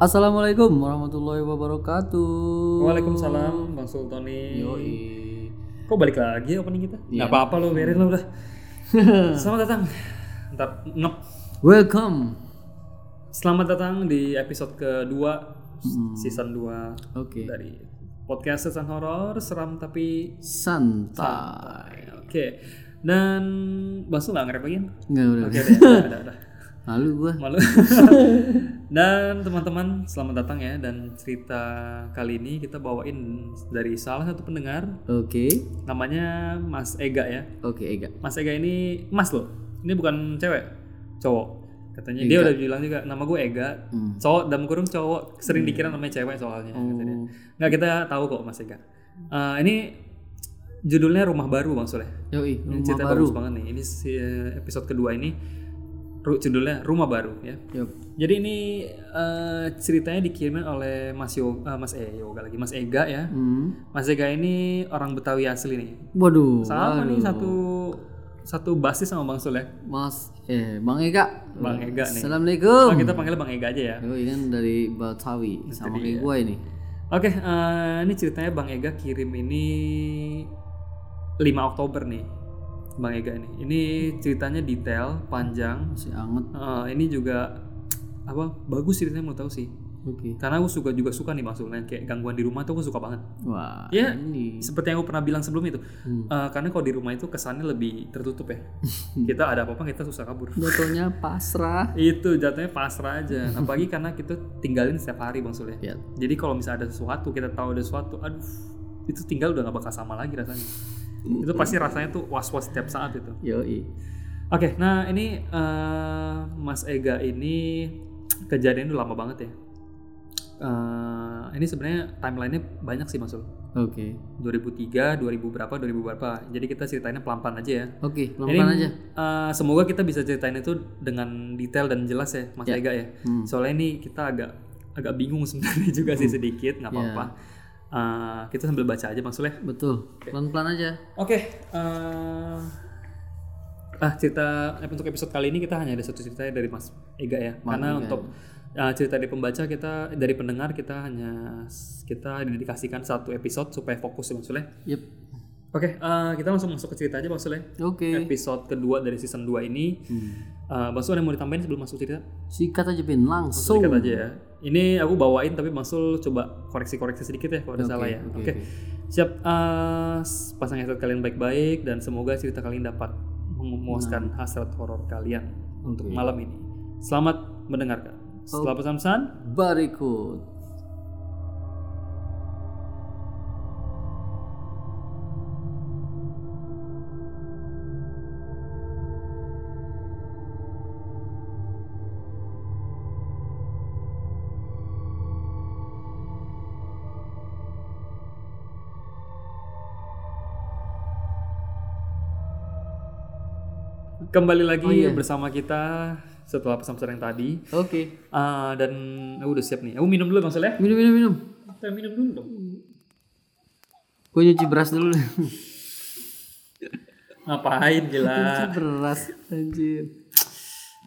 Assalamualaikum warahmatullahi wabarakatuh. Waalaikumsalam Bang Sultoni. Yoi. Kok balik lagi opening kita? Iya. Gak apa-apa lo biarin lo udah. Selamat datang. Ntar ngep. Welcome. Selamat datang di episode kedua season 2 Oke. dari podcast Season Horror seram tapi Santai. oke. Dan Bang Sul nggak ngerep lagi? kan? Enggak udah. Oke deh, udah, udah, udah. Lalu gua. Malu. dan teman-teman selamat datang ya dan cerita kali ini kita bawain dari salah satu pendengar Oke. namanya Mas Ega ya. Oke, Ega. Mas Ega ini Mas loh. Ini bukan cewek, cowok. Katanya dia udah bilang juga nama gue Ega, Hmm. cowok dalam kurung cowok sering dikira namanya cewek soalnya. katanya. Nggak kita tahu kok Mas Ega. Eh, ini judulnya Rumah Baru Bang Soleh. Yoi, Ini rumah cerita baru. bagus banget nih. Ini si, eh, episode kedua ini judulnya Rumah Baru ya. Yup. Jadi ini eh, ceritanya dikirimkan oleh Mas Yo, eh, Mas E Yoga lagi, Mas Ega ya. Hmm. Mas Ega ini orang Betawi asli nih. Waduh. Sama nih satu satu basis sama Bang Sul ya. Mas eh Bang Ega. Bang Ega nih. Assalamualaikum. Oh, kita panggilnya Bang Ega aja ya. Yoi kan dari Betawi sama kayak gua ini. Oke, eh, ini ceritanya Bang Ega kirim ini 5 Oktober nih. Bang Ega ini. Ini ceritanya detail, panjang. Masih anget. Eh, ini juga apa? Bagus ceritanya mau tahu sih. Oke. Karena aku suka juga suka nih. Yang Kayak gangguan di rumah tuh aku suka banget. Wah. Ya, Ini. seperti yang aku pernah bilang sebelum itu. Eh, karena kalau di rumah itu kesannya lebih tertutup ya. kita ada apa-apa kita susah kabur. Jatuhnya pasrah. itu jatuhnya pasrah aja. Apalagi karena kita tinggalin setiap hari Bang Sul ya. Ya. Jadi kalau misalnya ada sesuatu, kita tahu ada sesuatu, aduh, itu tinggal udah gak bakal sama lagi rasanya. Itu pasti rasanya tuh was-was setiap saat itu. Yoi. Oke, nah ini eh, Mas Ega ini kejadian udah lama banget ya. Eh, ini sebenarnya timelinenya banyak sih Mas. Oke. 2003, 2000 berapa, 2000 berapa. Jadi kita ceritainnya pelan-pelan aja ya. Oke, Ini pelan-pelan aja. eh, semoga kita bisa ceritain itu dengan detail dan jelas ya, Mas Ega ya. Hmm. Soalnya ini kita agak agak bingung sebenarnya juga sih sedikit, nggak apa-apa. Eh, kita sambil baca aja Bang Suleh. Betul. Pelan-pelan aja. Oke. eh, ah cerita eh, untuk episode kali ini kita hanya ada satu cerita dari Mas Ega ya. Karena untuk eh, cerita dari pembaca kita dari pendengar kita hanya kita dedikasikan satu episode supaya fokus ya Bang Suleh. Yep. Oke, eh, kita langsung masuk ke cerita aja Bang Suleh. Oke. episode kedua dari season 2 ini. Uh, Bang Sul ada yang mau ditambahin sebelum masuk cerita? Sikat aja pin langsung. Sikat aja ya. Ini aku bawain tapi Bang Sul coba koreksi-koreksi sedikit ya kalau ada salah ya. Oke. Siap. Uh, pasang headset kalian baik-baik dan semoga cerita kalian dapat memuaskan hasrat horor kalian untuk malam ini. Selamat mendengarkan. Setelah pesan-pesan, Berikut. Kembali lagi bersama kita setelah pesan-pesan yang tadi. Oke. Uh, dan aku udah siap nih. Aku minum dulu Bang Sul ya. Minum minum minum. Kita minum dulu dong. Gue nyuci beras dulu. Ngapain gila? nyuci beras anjir.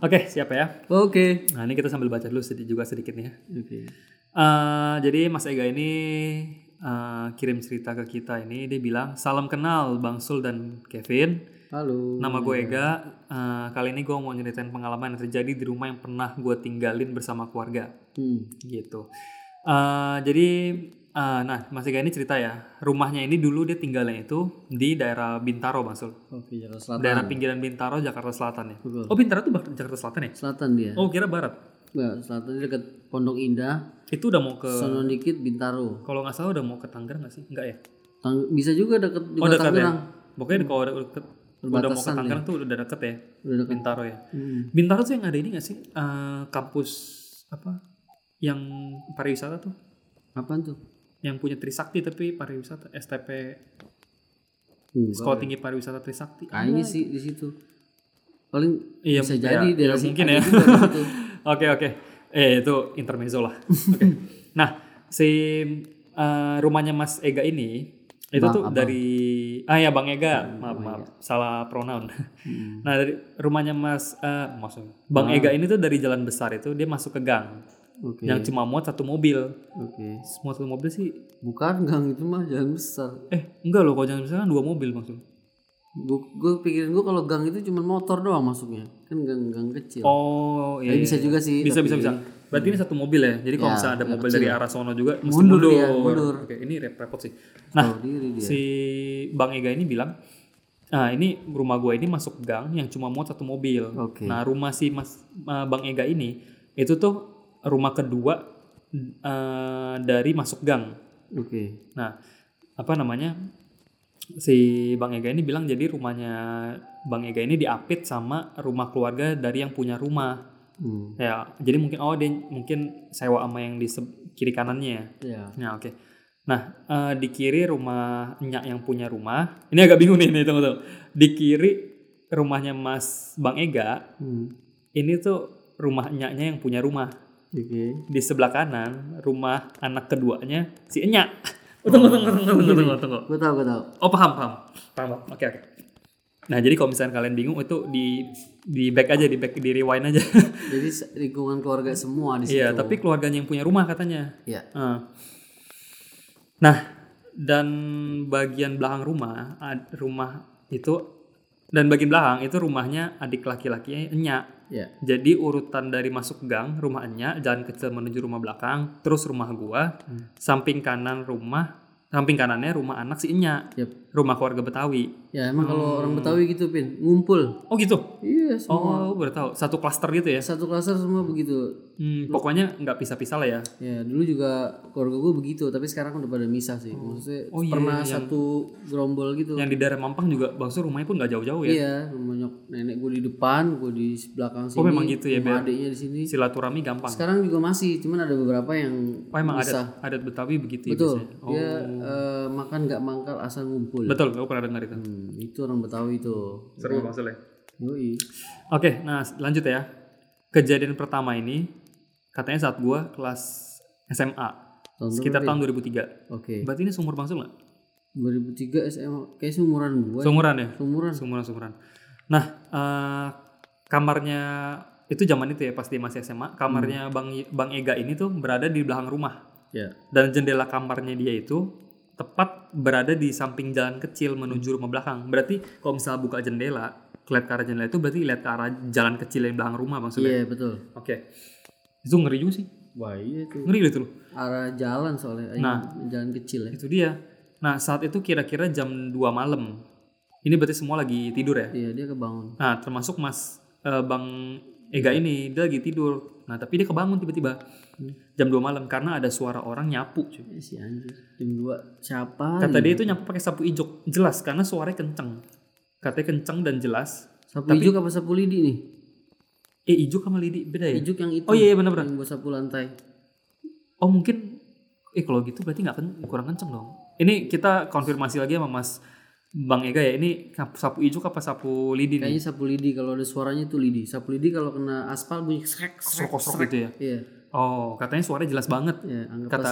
Oke, siap ya. Oke. Nah, ini kita sambil baca dulu sedikit juga sedikit nih ya. Oke. Eh, jadi Mas Ega ini eh, kirim cerita ke kita ini dia bilang salam kenal Bang Sul dan Kevin. Halo. Nama gue Ega. Eh, kali ini gue mau nyeritain pengalaman yang terjadi di rumah yang pernah gue tinggalin bersama keluarga. Hmm. Gitu. Eh, jadi eh, nah Mas Ega ini cerita ya rumahnya ini dulu dia tinggalnya itu di daerah Bintaro Bang Sul. Oke, Jakarta Selatan. Daerah pinggiran Bintaro Jakarta Selatan ya. Betul. Oh Bintaro tuh Jakarta Selatan ya? Selatan dia. Oh kira Barat. Enggak, selatan dia dekat Pondok Indah. Itu udah mau ke Sono dikit Bintaro. kalau nggak salah udah mau ke Tangerang nggak sih? Enggak ya? Tang- bisa juga juga Oh dekat ya? Tangerang. Pokoknya kalau udah deket, udah mau ke Tangerang tuh udah deket ya. Udah deket. Bintaro ya. Hmm. Bintaro tuh yang ada ini nggak sih? Eh, kampus apa? Yang pariwisata tuh? Apaan tuh? Yang punya Trisakti tapi pariwisata STP Enggak. Sekolah Tinggi Pariwisata Trisakti. Kayaknya sih di situ. Paling Iya, bisa iya, jadi iya, daerah mungkin ya. Oke oke. Eh itu intermezzo lah. Oke. Nah si eh, rumahnya Mas Ega ini itu tuh dari ah ya Bang Ega maaf maaf salah pronoun. nah dari rumahnya Mas eh maksudnya Bang Ega ini tuh dari jalan besar itu dia masuk ke gang. Oke. yang cuma muat satu mobil. Oke. Muat satu mobil sih Bukan gang itu mah jalan besar. eh enggak loh kalau jangan misalkan dua mobil maksud. Gue gue pikirin gue kalau gang itu cuma motor doang masuknya. Kan gang-gang kecil. Oh, iya. Tapi bisa iya. juga sih. bisa tapi- bisa bisa. Berarti ini satu mobil ya. Jadi kalau Ya, misalnya ada mobil kecil. dari arah sono juga mesti Mundur mundur. dia, mundur. Oke, ini rep- repot sih. Nah, diri dia. si Bang Ega ini bilang, "Ah, ini rumah gua ini masuk gang yang cuma muat satu mobil." Oke. Nah, rumah si Mas uh, Bang Ega ini itu tuh rumah kedua uh, dari masuk gang. Oke. Nah, apa namanya? Si Bang Ega ini bilang jadi rumahnya Bang Ega ini diapit sama rumah keluarga dari yang punya rumah. Hmm. Ya, jadi mungkin oh dia mungkin sewa sama yang di kiri kanannya. Ya. Ya, oke. Nah, eh, di kiri rumah Nyak yang punya rumah. Ini agak bingung nih, nih tunggu tunggu. Di kiri rumahnya Mas Bang Ega, Hmm. ini tuh rumah Nyaknya yang punya rumah. Oke. Di sebelah kanan rumah anak keduanya si Enyak. Oh, tunggu, tunggu, tunggu, tunggu, tunggu, tunggu. Gue tahu gue tahu. Oh, paham, paham. Paham, paham. Oke, oke. Nah, jadi kalau misalnya kalian bingung itu di di back aja, di back di rewind aja. Jadi lingkungan keluarga semua di situ. Iya, tapi keluarganya yang punya rumah katanya. Ya. Eh. Nah, dan bagian belakang rumah, rumah itu dan bagian belakang itu rumahnya adik laki-lakinya Enya. Ya. Jadi urutan dari masuk gang, rumah Enya, jalan kecil menuju rumah belakang, terus rumah gua, samping kanan rumah, samping kanannya rumah anak si Enya, Yap. Rumah keluarga Betawi. Ya emang kalau Hmm. orang Betawi gitu pin ngumpul. Oh gitu. Iya semua. Oh, baru tahu. Satu klaster gitu ya. Satu klaster semua begitu. Hmm, pokoknya nggak pisah-pisah lah ya. Ya dulu juga keluarga gue begitu tapi sekarang udah pada misah sih. Maksudnya Oh, iya, pernah iya, yang- satu gerombol gitu. Yang di daerah Mampang juga Bang Sur rumahnya pun nggak jauh-jauh ya. Iya, rumah nyok nenek gue di depan, gue di belakang sini. Oh, memang gitu ya, rumah adiknya di sini. Silaturahmi gampang. Sekarang juga masih, cuman ada beberapa yang Oh emang misah. adat adat Betawi begitu ya Betul. biasanya? Oh, Dia eh, makan nggak mangkal asal ngumpul. Betul, aku pernah dengar itu. Hmm, itu orang Betawi itu. Seru ya. Yoi. Oke, nah lanjut ya. Kejadian pertama ini katanya saat gua kelas SMA Tahun sekitar tahun 2003. Pin? Oke. Berarti ini seumur Bang Sul nggak? 2003 SMA, kayak seumuran gue. Seumuran ya? Seumuran. Seumuran seumuran. Nah, eh, kamarnya itu zaman itu ya pas dia masih SMA, kamarnya Hmm. Bang Bang Ega ini tuh berada di belakang rumah. Ya. Dan jendela kamarnya dia itu tepat berada di samping jalan kecil menuju rumah belakang. Berarti kalau misalnya buka jendela, lihat ke arah jendela itu berarti lihat ke arah jalan kecil yang belakang rumah maksudnya. Iya betul. Oke. Itu ngeri juga sih. Wah iya tuh. Ngeri gitu loh. Arah jalan soalnya, Nah. jalan kecil ya. Itu dia. Nah, saat itu kira-kira jam 2 malam. Ini berarti semua lagi tidur ya. Iya dia kebangun. Nah, termasuk Mas eh, Bang Ega ini, dia lagi tidur. Nah, tapi dia kebangun tiba-tiba. Jam 2 malam karena ada suara orang nyapu, cuy. Eh, si anjir. Jam 2 siapa? Kata nih? dia itu nyapu pakai sapu ijuk. Jelas karena suaranya kenceng. Katanya kenceng dan jelas. Sapu ijuk apa sapu lidi nih? Eh, ijuk sama lidi beda ya? Ijuk yang itu. Oh iya, iya benar-benar. Yang buat sapu lantai. Oh, mungkin eh kalau gitu berarti nggak ken- kurang kenceng dong. Ini kita konfirmasi lagi sama Mas Bang Ega ya. Ini sapu ijuk apa sapu lidi nih? Kayaknya sapu lidi kalau ada suaranya itu lidi. Sapu lidi kalau kena aspal bunyi srek srek. Kosrok-kosrok gitu ya. Iya. Oh, katanya suaranya jelas banget. Ya, Kata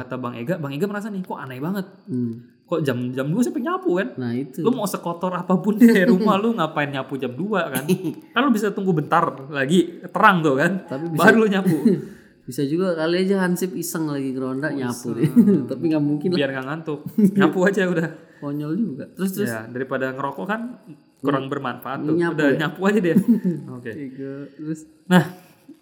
kata Bang Ega, Bang Ega merasa nih kok aneh banget. Hmm. Kok jam jam 2 sampai nyapu kan? Nah itu. Lu mau sekotor apa pun di rumah lu ngapain nyapu jam 2 kan? kan lu bisa tunggu bentar lagi terang tuh kan. Tapi bisa- Baru lu nyapu. Bisa juga kali aja Hansip iseng lagi ngeronda nyapu deh. Tapi nggak mungkin lah. Biar nggak ngantuk. Nyapu aja udah. Konyol juga. Terus terus. Ya, daripada ngerokok kan kurang bermanfaat tuh. Nyapu udah ya? nyapu aja dia. Oke. Tiga, terus Nah,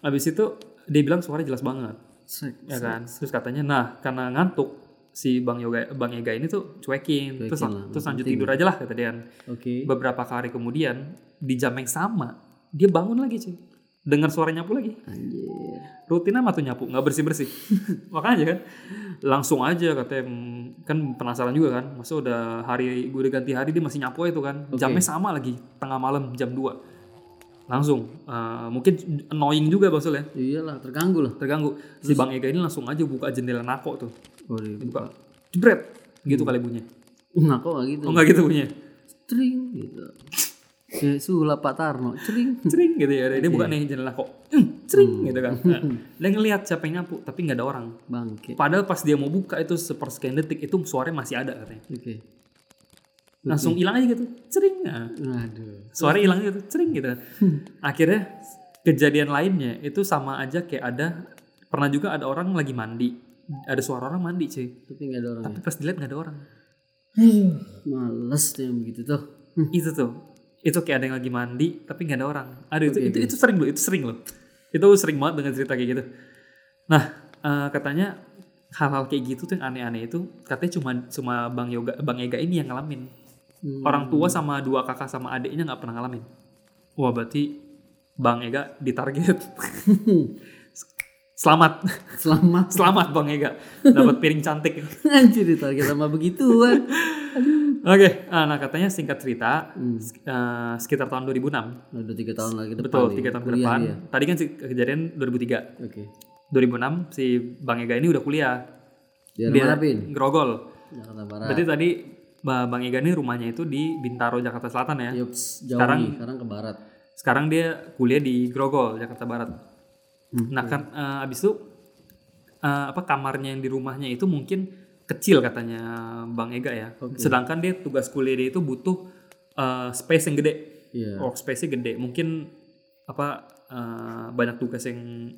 habis itu dia bilang suara jelas banget. srek. ya kan? terus katanya nah karena ngantuk si bang yoga bang ega ini tuh cuekin, terus lah, terus lanjut tidur aja lah kata dia. Oke. beberapa hari kemudian di jam yang sama dia bangun lagi cuy. Dengar suara nyapu lagi. Anjir. rutin amat tuh nyapu nggak bersih bersih makanya kan. Langsung aja katanya mm, kan penasaran juga kan. Masa udah hari gue udah ganti hari dia masih nyapu itu kan. Jamnya sama lagi tengah malam jam 2 langsung. Eh, mungkin annoying juga maksudnya Iyalah terganggu lah. terganggu. Si bang Ega ini langsung aja buka jendela nako tuh. Oh, di- buka. Jebret. Gitu kali bunyinya. Kok nggak gitu? oh nggak gitu bunyinya? Cering gitu. Kayak sulap Pak Tarno. Cering. cering gitu ya. Dia buka nih jendela kok "Hmm, cering gitu kan. Nah, dia ngelihat siapa yang nyapu tapi nggak ada orang. Bangke. padahal pas dia mau buka itu sepersekian detik itu suaranya masih ada katanya. Oke. Langsung hilang aja gitu. Cering. Nah, Aduh. suara hilang gitu. Cering gitu. Akhirnya kejadian lainnya itu sama aja kayak ada pernah juga ada orang lagi mandi. Ada suara orang mandi cuy. Tapi nggak ada orang. tapi pas dilihat nggak ada orang. Aduh, males tuh yang begitu tuh. itu tuh. Itu kayak ada yang lagi mandi tapi nggak ada orang. Aduh itu, itu itu sering loh itu sering loh. Itu sering banget dengan cerita kayak gitu. Nah eh, katanya hal-hal kayak gitu tuh yang aneh-aneh itu katanya cuma cuma bang yoga bang Ega ini yang ngalamin Hmm. orang tua sama dua kakak sama adiknya nggak pernah ngalamin wah berarti bang Ega ditarget selamat Selamat. selamat bang Ega dapat piring cantik Anjir ditarget sama begituan. oke ah, nah katanya singkat cerita Hmm. eh, sekitar tahun 2006 Nah, Udah tiga tahun lagi depan. Betul, tiga tahun ke depan. dia. Tadi kan si- kejadian 2003. Oke. 2006 si Bang Ega ini udah kuliah. Di Dia Pin? Grogol. Jakarta Barat. Berarti tadi Bang Ega ini rumahnya itu di Bintaro, Jakarta Selatan ya. Yups, jauh Sekarang- nih, sekarang ke barat. Sekarang dia kuliah di Grogol, Jakarta Barat. Hmm, Nah kan eh, abis itu eh, apa kamarnya yang di rumahnya itu mungkin kecil katanya Bang Ega ya. Sedangkan dia tugas kuliah dia itu butuh eh, space yang gede. Iya. Workspace-nya gede. Mungkin apa eh, banyak tugas yang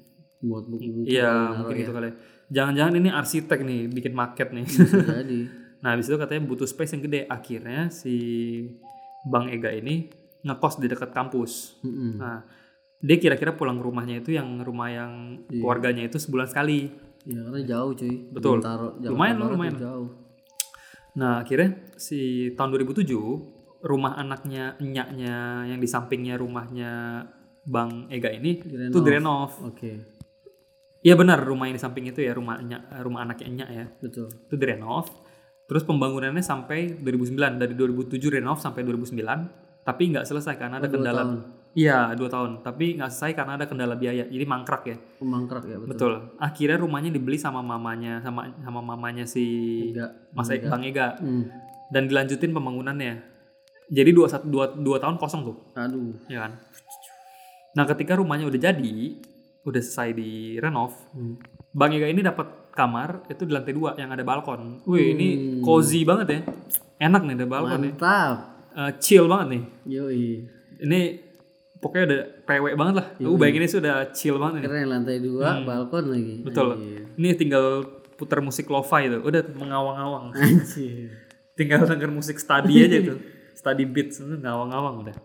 Buat buku-buku. Iya, mungkin gitu kali. ya. Jangan-jangan ini arsitek nih, bikin market nih. Bisa Jadi. nah, habis itu katanya butuh space yang gede. Akhirnya si Bang Ega ini ngekos di dekat kampus. Mm-mm. Nah, dia kira-kira pulang ke rumahnya itu yang rumah yang keluarganya itu sebulan sekali. Iya karena jauh cuy. Betul. Bintaro, Lumayan loh, lumayan. tuh Jauh. Nah, akhirnya si tahun 2007 rumah anaknya enyaknya yang di sampingnya rumahnya Bang Ega ini Direnov. itu direnov. Oke. Iya benar, rumah yang di samping itu ya rumah enyak, rumah anaknya enyak ya. Betul. itu direnov terus pembangunannya sampai 2009 dari 2007 renov sampai 2009 tapi nggak selesai karena ada Oh, kendala tahun. iya dua tahun tapi nggak selesai karena ada kendala biaya jadi mangkrak ya Pemangkrak ya betul. betul akhirnya rumahnya dibeli sama mamanya sama sama mamanya si Enggak. Mas E- Bang Ega Hmm. dan dilanjutin pembangunannya jadi dua, satu- dua, dua tahun kosong tuh Aduh. ya kan nah ketika rumahnya udah jadi udah selesai di renov Hmm. Bang Ega ini dapat kamar itu di lantai dua yang ada balkon. Wih ini Hmm. cozy banget ya, enak nih ada balkon nih, Mantap. Eh, chill banget nih. Yoi. Ini pokoknya udah pewek banget lah. Lu bayangin ini sudah chill banget nih. Keren lantai dua, balkon lagi. Hmm. Betul. Anjir. Ini tinggal putar musik lo-fi tuh, udah mengawang-awang. Anjir. tinggal denger musik study aja tuh, study beats itu ngawang-ngawang udah.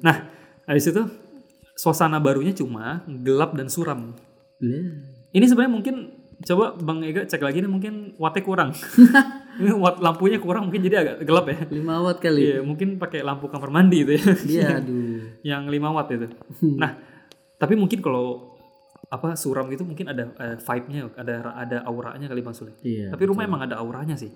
Nah, habis itu suasana barunya cuma gelap dan suram. Lah. Ini sebenarnya mungkin coba Bang Ega cek lagi nih mungkin wattnya kurang. Ini watt lampunya kurang mungkin jadi agak gelap ya. 5 watt kali. Iya, mungkin pakai lampu kamar mandi itu ya. Dia aduh. yang 5 watt itu. Nah, tapi mungkin kalau apa suram gitu mungkin ada eh, vibe-nya, ada ada auranya kali Bang Sule. Iya. Tapi rumah emang ada auranya sih.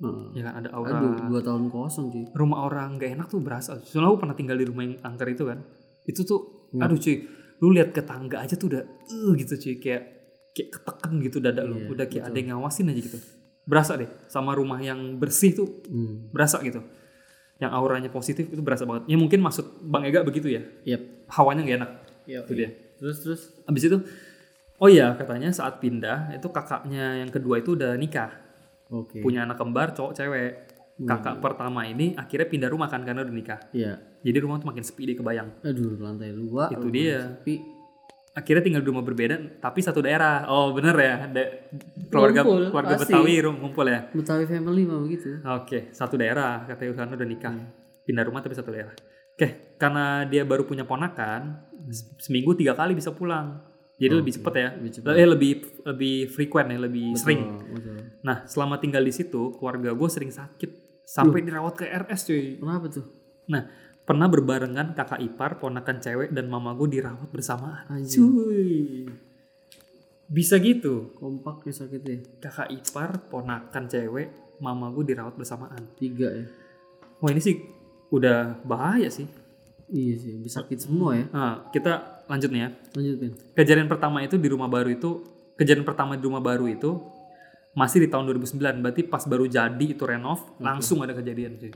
Heeh. Ya kan ada aura. Aduh, dua tahun kosong cuy. Rumah orang nggak enak tuh berasa. Soalnya aku pernah tinggal di rumah yang angker itu kan. Itu tuh aduh cuy, lu lihat ke tangga aja tuh udah uh, gitu cuy kayak kayak ketekan gitu dada lu. Udah kayak ada yang ngawasin aja gitu. Berasa deh sama rumah yang bersih tuh Hmm. berasa gitu. Yang auranya positif itu berasa banget. Ya mungkin maksud Bang Ega begitu ya. Yep. Hawanya nggak enak. Yep. Itu dia. Terus terus. Habis itu Oh iya katanya saat pindah itu kakaknya yang kedua itu udah nikah Oke. punya anak kembar cowok cewek kakak pertama ini akhirnya pindah rumah kan karena udah nikah Iya. jadi rumah tuh makin sepi dia kebayang Aduh, lantai dua. Itu dia. Sepi. Akhirnya tinggal di rumah berbeda tapi satu daerah. Oh bener ya. Ada keluarga Ngumpul, keluarga pasti. Betawi ngumpul ya? Betawi family mah begitu. oke satu daerah katanya karena udah nikah. Pindah rumah tapi satu daerah. Oke karena dia baru punya ponakan se- seminggu tiga kali bisa pulang. Jadi lebih cepet ya. lebih cepet. eh lebih lebih frequent ya lebih sering. Oh, betul. nah selama tinggal di situ keluarga gue sering sakit. Sampai dirawat ke RS cuy. Kenapa tuh? Nah, pernah berbarengan kakak ipar, ponakan cewek, dan mama gue dirawat bersamaan. Anjir. Cuy. Bisa gitu. Kompak ya sakitnya. Kakak ipar, ponakan cewek, mama gue dirawat bersamaan. Tiga ya. Wah ini sih udah bahaya sih. Iya sih, bisa sakit semua ya. Nah, kita lanjut nih ya. Lanjutin. Kejadian pertama itu di rumah baru itu, kejadian pertama di rumah baru itu masih di tahun 2009. Berarti pas baru jadi itu renov, langsung ada kejadian sih.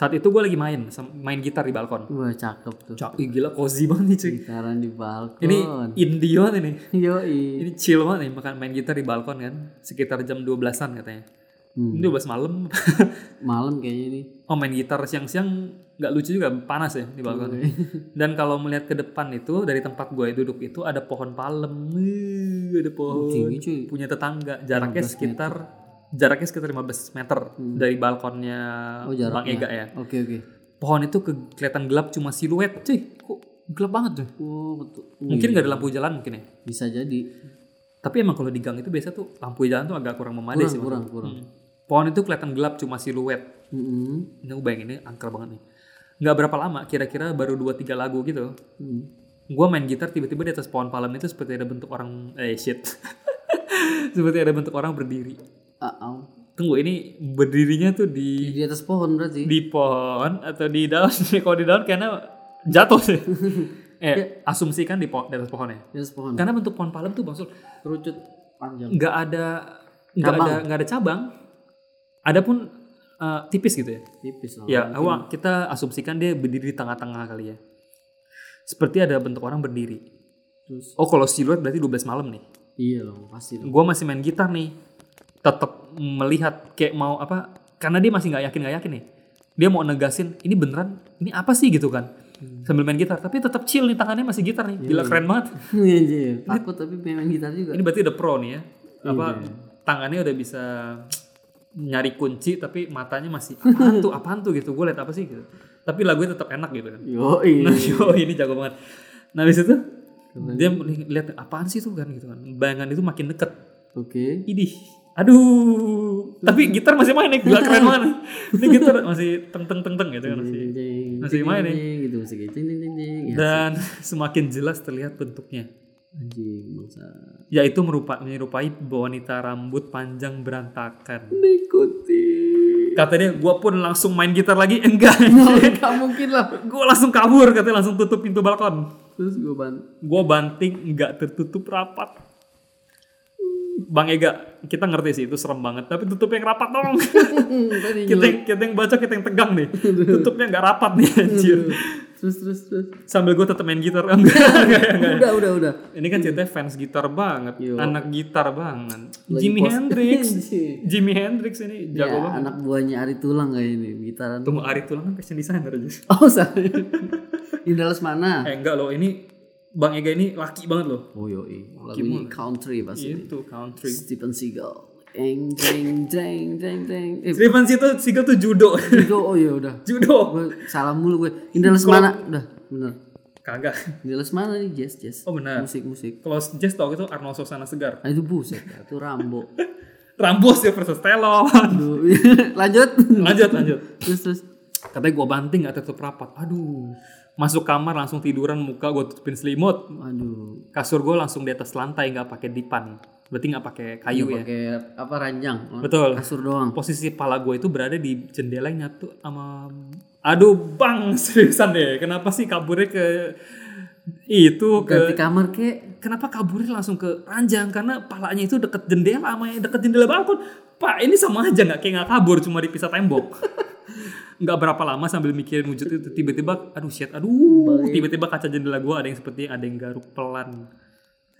Saat itu gue lagi main, main gitar di balkon. Wah, cakep tuh. Cak, ih, gila cozy banget nih cuy. Gitaran di balkon. Ini indie banget ini. Yoi. Ini chill banget nih makan main gitar di balkon kan. Sekitar jam 12-an katanya. Hmm. Ini 12 malam. Malam kayaknya nih. oh main gitar siang-siang nggak lucu juga panas ya di balkon. Dan kalau melihat ke depan itu dari tempat gue duduk itu ada pohon palem. Wih, ada pohon Tinggi cuy. punya tetangga jaraknya sekitar jaraknya sekitar 15 meter dari balkonnya Oh jarak. Bang Ega ya Oke oke. pohon itu ke- kelihatan gelap cuma siluet cuy kok gelap banget tuh Oh betul. mungkin nggak ada lampu jalan mungkin ya Bisa jadi. tapi emang kalau di gang itu biasa tuh lampu jalan tuh agak kurang memadai Kurang sih kurang kurang. Hmm. pohon itu kelihatan gelap cuma siluet Mm-mm. ini gue bayangin ini angker banget nih nggak berapa lama kira-kira baru 2-3 lagu gitu Hmm. gue main gitar tiba-tiba di atas pohon palem itu seperti ada bentuk orang eh shit seperti ada bentuk orang berdiri Au. tunggu ini berdirinya tuh di Di atas pohon berarti. di pohon atau di daun kalau di daun kayaknya jatuh sih eh asumsikan di, po- di atas pohon ya Di atas pohon. karena bentuk pohon palem tuh maksud Kerucut panjang. nggak ada nggak ada nggak ada cabang ada pun eh, tipis gitu ya Tipis lah. ya awak kita asumsikan dia berdiri di tengah-tengah kali ya seperti ada bentuk orang berdiri Terus. oh kalau siluet berarti 12 malam nih Iya loh pasti. Loh. gue masih main gitar nih tetap melihat kayak mau apa karena dia masih nggak yakin nggak yakin nih. Dia mau negasin ini beneran ini apa sih? gitu kan. Sambil main gitar tapi tetap chill nih tangannya masih gitar nih. Gila keren banget. Iya anjir. Takut tapi main gitar juga. ini berarti udah pro nih ya. Apa tangannya udah bisa nyari kunci tapi matanya masih apaan tuh apaan tuh? gitu. Gue liat apa sih gitu. Tapi lagunya tetap enak gitu kan. Yo nah yo ini jago banget. Nah habis itu dia lihat apaan sih tuh? kan gitu kan. Bayangan itu makin deket. Oke. Idih. Aduh. Tapi gitar masih main nih. Gila keren banget. Ini gitar masih teng teng teng teng gitu kan masih. Masih main nih. Gitu masih. Ya. Dan semakin jelas terlihat bentuknya. Anjing bangsa. Yaitu merupa, menyerupai wanita rambut panjang berantakan. Mengikuti. Katanya gue pun langsung main gitar lagi. Enggak. Gak mungkin lah. gue langsung kabur. Katanya langsung tutup pintu balkon. Terus gue. Gue banting nggak tertutup rapat. Bang Ega, kita ngerti sih itu serem banget. Tapi tutup yang rapat dong. Kita, yang- kita yang baca kita yang tegang nih tutupnya nggak rapat nih anjir terus terus terus. sambil gue tetap main gitar enggak, enggak, enggak. Udah udah udah. ini kan ceritanya fans gitar banget Yo. anak gitar banget Lagi Jimi Hendrix. Jimi Hendrix ini jago Ya, banget anak buahnya Ari Tulang kayak ini gitaran. tunggu Ari Tulang kan fashion designer aja Oh salah. Ini Dallas mana? eh enggak loh ini Bang Ega ini laki banget loh Oh yoi. Lagunya country pasti. itu country Stephen Seagal. Jeng jeng jeng jeng jeng. Eh Steven itu Sigal tuh judo judo oh ya udah. judo Gue salah mulu gue. Ini Dallas mana? Udah bener. kagak Ini Dallas mana nih? Jazz jazz. oh benar Musik musik. kalau jazz tau itu Arnold Sosana Segar Ah, itu buset. ya. Itu Rambo. Rambos ya versus Stallone Aduh. Lanjut. lanjut lanjut terus terus. katanya gue banting gak tertutup rapat aduh masuk kamar langsung tiduran muka gue tutupin selimut. Aduh. kasur gue langsung di atas lantai nggak pakai dipan. Berarti nggak pakai kayu ya? Pakai apa ranjang? betul. Kasur doang. posisi pala gue itu berada di jendela yang nyatu sama aduh bang seriusan deh. Kenapa sih kaburnya ke itu Ganti ke kamar kek. kenapa kaburnya langsung ke ranjang? Karena palanya itu deket jendela sama deket jendela balkon. Pak ini sama aja nggak? Kayak nggak kabur cuma dipisah tembok nggak berapa lama sambil mikirin wujud itu tiba-tiba aduh shit aduh. Tiba-tiba kaca jendela gua ada yang seperti ada yang garuk pelan.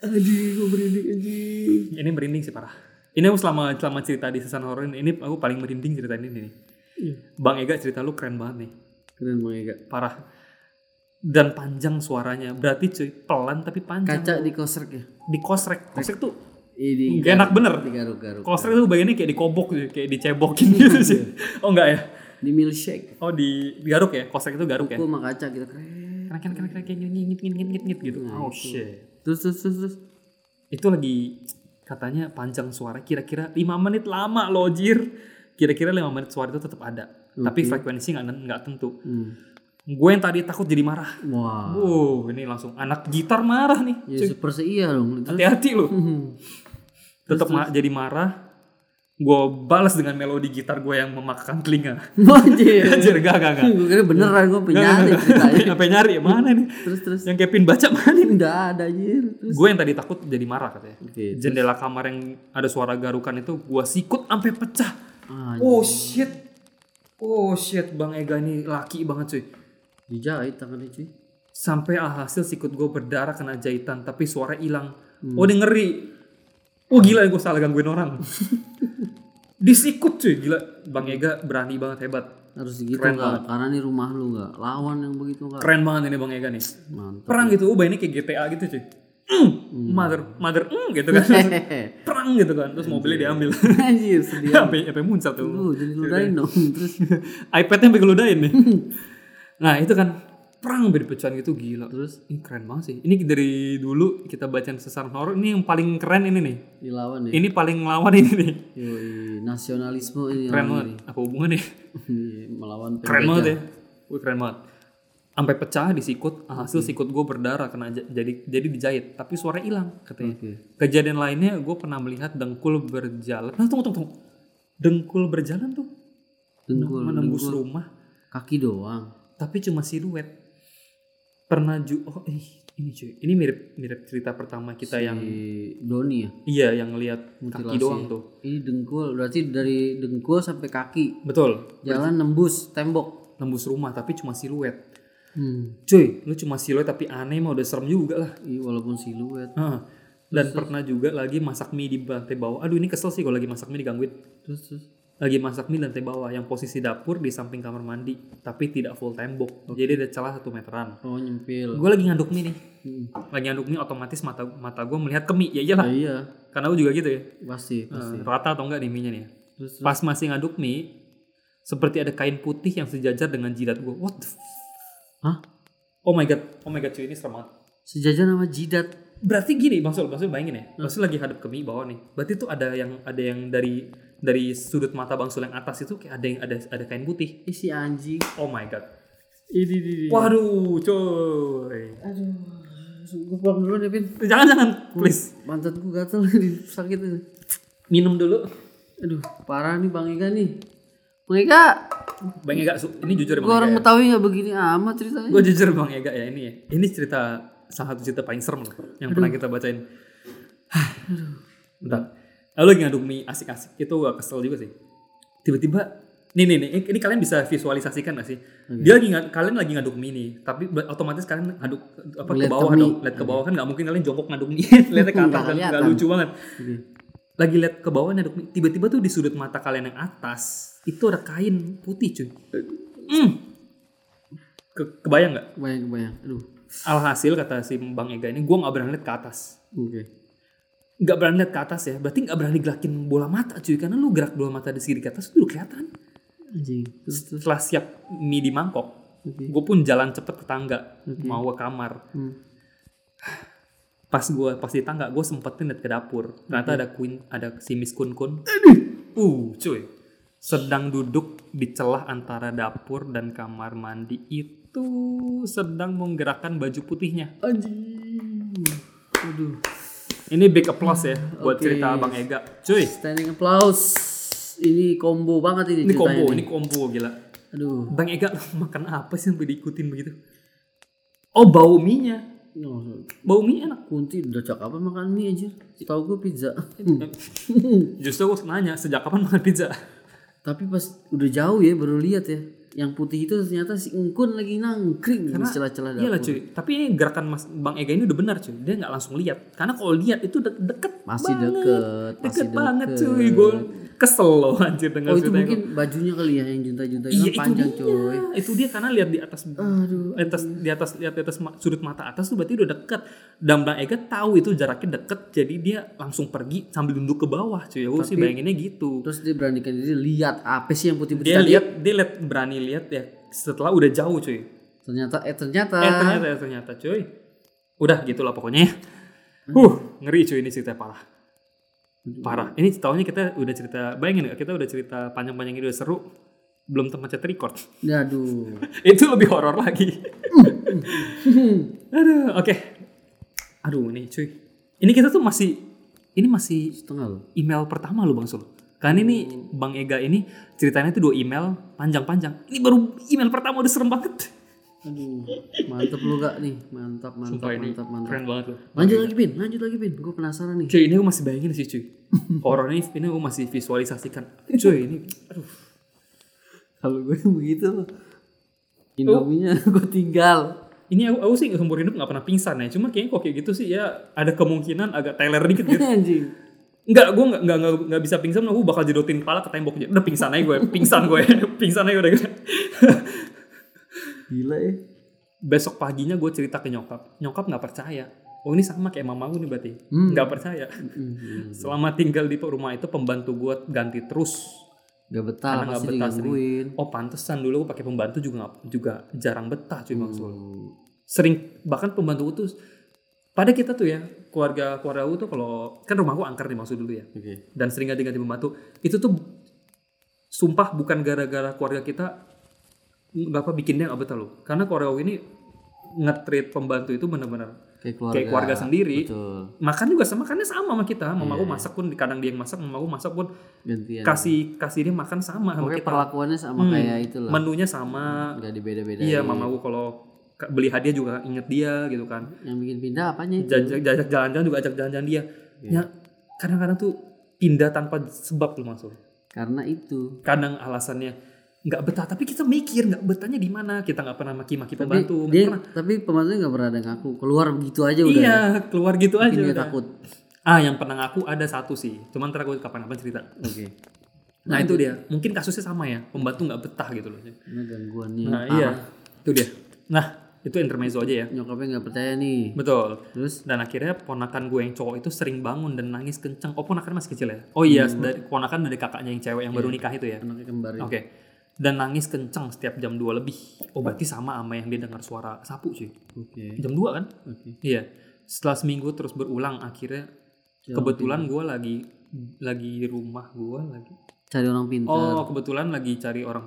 Aduh, gue merinding anjing. ini merinding sih parah. Ini aku selama selama cerita di season horror ini ini aku paling merinding cerita ini nih. Bang Ega cerita lu keren banget nih. Keren Bang Ega. parah. Dan panjang suaranya. Berarti cuy pelan tapi panjang. Kaca di kosrek ya? di kosrek. Kosrek tuh Ini Gak enak bener. Digaruk-garuk. kosrek tuh bagiannya kayak dikobok gitu, kayak dicebokin gitu sih. Oh enggak ya Di milkshake. oh di garuk ya kosrek itu garuk ya Gue sama kaca gitu keren. keren keren keren keren kayak ngit ngit ngit ngit gitu oh shit Terus terus terus terus. itu lagi katanya panjang suara kira-kira 5 menit lama loh jir kira-kira 5 menit suara itu tetap ada tapi frekuensi nggak nggak tentu Hmm. gue yang tadi takut jadi marah Wah. wow ini langsung anak gitar marah nih Ya super dong. Terus hati-hati lu Hmm. tetap ma- jadi marah gue balas dengan melodi gitar gue yang memakan telinga. Anjir. anjir gak gak gak Gue kira beneran gue penyanyi ceritanya. apa nyari mana nih Terus terus. yang Kevin baca mana nih Udah ada anjir. Gue yang tadi takut jadi marah katanya. Oke. jendela kamar yang ada suara garukan itu gue sikut sampai pecah. Ah, oh shit. Oh shit. Bang Ega ini laki banget cuy. Dijahit tangannya cuy. sampai alhasil sikut gue berdarah kena jahitan tapi suara hilang. Oh dia ngeri oh gila gue salah gangguin orang. Disikut cuy. Gila. Bang Ega berani banget hebat. Harus gitu Keren? Karena ini rumah lu nggak. Lawan yang begitu nggak. keren banget ini bang Ega nih. Mantap. perang gitu ubah ini kayak GTA gitu cuy. Mm. mother mother mm, gitu kan. Perang gitu kan. Terus mobilnya diambil. Anjir sedih. sampai sampai muncrat tuh. Lu jadi ludahin dong. Terus iPadnya sampai keludain nih. Nah itu kan perang dipecahin gitu gila. Terus ini keren banget sih. Ini dari dulu kita bacain sesaran horor ini yang paling keren ini nih. Dilawan ya. ini paling ngelawan ini nih. Yoi, nasionalisme ini keren banget. Apa hubungannya? Ini. melawan keren penjajah. banget ya. Wih, keren banget. Sampai pecah di sikut hasil sikut gue berdarah kena ja- jadi jadi dijahit. Tapi suara hilang katanya. Oke. kejadian lainnya gue pernah melihat dengkul berjalan. Nah tunggu tunggu tunggu. Dengkul berjalan tuh? Dengkul, menembus rumah. Kaki doang. tapi cuma siluet pernah ju oh ih, ini cuy ini mirip mirip cerita pertama kita yang Di Doni ya. iya yang lihat kaki Mutilasi. doang tuh Ini dengkul, berarti dari dengkul sampai kaki. betul Jalan nembus tembok. nembus rumah tapi cuma siluet Hmm. cuy lu cuma siluet tapi aneh mah udah serem juga lah Iya, walaupun siluet. Heeh. dan pernah juga lagi masak mie di lantai bawah aduh ini kesel sih kalau lagi masak mie digangguin Terus terus. Lagi masak mie lantai bawah yang posisi dapur di samping kamar mandi tapi tidak full tembok jadi ada celah satu meteran Oh nyempil. gue lagi ngaduk mie nih Hmm. lagi ngaduk mie otomatis mata mata gue melihat ke mie ya iyalah Ah, iya, karena gue juga gitu ya pasti, pasti. Eh, rata atau enggak nih mie nya nih Terus, terus. pas masih ngaduk mie seperti ada kain putih yang sejajar dengan jidat gue what the f- Hah? oh my god oh my god cuy ini serem banget Sejajar nama jidat. Berarti gini bang Sul, bang Sul bayangin ya bang Sul lagi hadap ke mie bawah nih berarti tuh ada yang ada yang dari dari sudut mata bang Sul yang atas itu kayak ada yang ada ada kain putih Isi anjing. oh my god Ini, ini, ini. waduh coy Aduh. Gue pulang dulu deh, Pin. jangan jangan please Pantat gue gatel nih, sakit ini. minum dulu Aduh, parah nih Bang Ega nih. Bang Ega, bang Ega ini jujur ya gue orang Ega Betawi gak begini amat ceritanya. gue jujur bang Ega ya ini ya ini cerita salah satu cerita paling serem loh yang pernah kita bacain Bentar. Lalu lagi ngaduk mie asik-asik itu gak kesel juga sih. Tiba-tiba nih nih nih ini kalian bisa visualisasikan gak sih? Dia lagi kalian lagi ngaduk mie nih, tapi otomatis kalian ngaduk apa ke Ngeliat ke bawah dong, lihat ke bawah kan nggak mungkin kalian jongkok ngaduk mie, lihatnya ke atas kan nggak lucu banget. Lagi lihat ke bawah ngaduk mie, tiba-tiba tuh di sudut mata kalian yang atas itu ada kain putih cuy. Hmm. Ke, kebayang nggak? Kebayang, kebayang. Aduh. Alhasil kata si Bang Ega ini, gue nggak berani lihat ke atas. Oke. nggak berani lihat ke atas ya. Berarti nggak berani gerakin bola mata cuy. Karena lu gerak bola mata di sini ke atas itu kelihatan. Anjing. Setelah siap mie di mangkok Oke. gue pun jalan cepet ke tangga mau ke kamar. Hmm. pas gue pas di tangga gue sempetin lihat ke dapur. Ternyata ada Queen ada si Miss Kun Kun. Uh cuy. Sedang duduk di celah antara dapur dan kamar mandi itu sedang menggerakkan baju putihnya Anjing. Aduh. ini big applause ya buat Oke. cerita Bang Ega cuy Standing applause. Ini combo banget ini ini combo nih. ini combo gila Aduh. Bang Ega makan apa sih sampai diikutin begitu? Oh bau mie-nya. Oh, Bau mie enak. Kunti udah cak apa makan mie aja. Tahu gue pizza. Justru gue nanya sejak kapan makan pizza? Tapi pas udah jauh ya baru lihat ya. Yang putih itu ternyata si Engkun lagi nangkring di celah-celah Iya lah dapur. cuy. Tapi ini gerakan Mas Bang Ega ini udah benar cuy. Dia nggak langsung lihat. Karena kalau lihat itu de- deket Masih banget. deket, Deket masih banget deket. cuy. Gue kesel loh anjir dengar Oh itu mungkin bajunya kali ya yang junta-junta itu Iya kan itu panjang dia. coy. Itu dia karena lihat di atas Aduh. atas di atas lihat di atas sudut mata atas tuh berarti udah deket dan Bang Ega tahu itu jaraknya deket jadi dia langsung pergi sambil nunduk ke bawah cuy ya sih bayanginnya gitu Terus dia beranikan diri lihat apa sih yang putih-putih dia tadi? lihat dia lihat berani lihat ya setelah udah jauh cuy Ternyata eh ternyata. eh ternyata ya ternyata cuy udah gitulah pokoknya ya. huh ngeri cuy ini cerita parah parah. Ini tahunya kita udah cerita bayangin nggak? Kita udah cerita panjang-panjang ini udah seru belum tempat chat record Aduh. itu lebih horor lagi. Aduh oke. Aduh nih cuy. Ini kita tuh masih ini masih Setengah loh. email pertama lo bang Sul. Kan ini bang Ega ini ceritanya tuh dua email panjang-panjang. Ini baru email pertama udah serem banget Aduh. Mantap lu gak nih? Mantap, mantap, Sumpah ini mantap, mantap. keren banget loh Lanjut lagi Pin, lanjut lagi Pin. Gue penasaran nih. cuy ini gue masih bayangin sih cuy horor ini ini gue masih visualisasikan cuy ini aduh Kalau gue begitu Indominya gue tinggal. ini aku, aku sih seumur hidup nggak pernah pingsan ya cuma kayaknya kok kayak gitu sih ya ada kemungkinan agak teler dikit gitu Anjing. Enggak, gue nggak nggak nggak bisa pingsan, gue bakal jedotin kepala ke tembok. Udah pingsan aja gue, pingsan gue, pingsan aja udah. Gila ya. Besok paginya gue cerita ke nyokap, nyokap nggak percaya. oh ini sama kayak mamaku nih berarti nggak percaya selama tinggal di rumah itu pembantu gue ganti terus Gak betah Karena pasti betah digangguin. oh pantesan dulu gue pakai pembantu juga nggak- juga jarang betah cuy Bang Sul. Hmm. sering bahkan pembantu tuh pada kita tuh ya keluarga keluarga gue tuh kalau kan rumahku angker nih maksud dulu ya Oke. dan sering ganti-ganti pembantu itu tuh sumpah bukan gara-gara keluarga kita apa bikin dia nggak betah loh karena gue ini nge-treat pembantu itu benar-benar Kayak keluarga. kayak keluarga sendiri Betul. makan juga sama makannya sama sama kita mamaku Iya. masak pun kadang dia yang masak mamaku masak pun Gantian. kasih kasih dia makan sama sama Pokoknya kita perlakuannya sama Hmm. kayak itu lah. menunya sama Gak dibeda-bedain. iya mamaku kalau ka- beli hadiah juga inget dia gitu kan Yang bikin pindah apanya itu? jajak jalan-jalan juga ajak jalan-jalan dia Iya. ya kadang-kadang tuh pindah tanpa sebab tuh maksud Karena itu. kadang alasannya nggak betah. Tapi kita mikir nggak betahnya di mana? Kita nggak pernah maki-maki pembantu dia, pernah. tapi pembantunya nggak pernah ada ngaku. Keluar begitu aja udah. iya keluar gitu aja Mungkin dia udah. takut. ah yang pernah ngaku ada satu sih. Cuman ntar kapan-kapan cerita. Oke. nah itu dia. Mungkin kasusnya sama ya. Pembantu nggak betah gitu loh. Karena gangguannya. nah iya. Itu dia. Nah itu intermezzo aja ya. Nyokapnya nggak percaya nih. betul. Terus? Dan akhirnya ponakan gue yang cowok itu sering bangun dan nangis kencang oh ponakan masih kecil ya? Oh iya dari ponakan dari kakaknya yang cewek yang baru nikah itu ya? Anaknya kembar itu. Oke. Dan nangis kencang setiap jam 2 lebih. Oh berarti sama sama yang dia dengar suara sapu sih. Oke. Jam 2 kan? Oke. Iya. Setelah seminggu terus berulang akhirnya kebetulan gue lagi lagi di rumah gue lagi. Cari orang pintar. Oh kebetulan lagi cari orang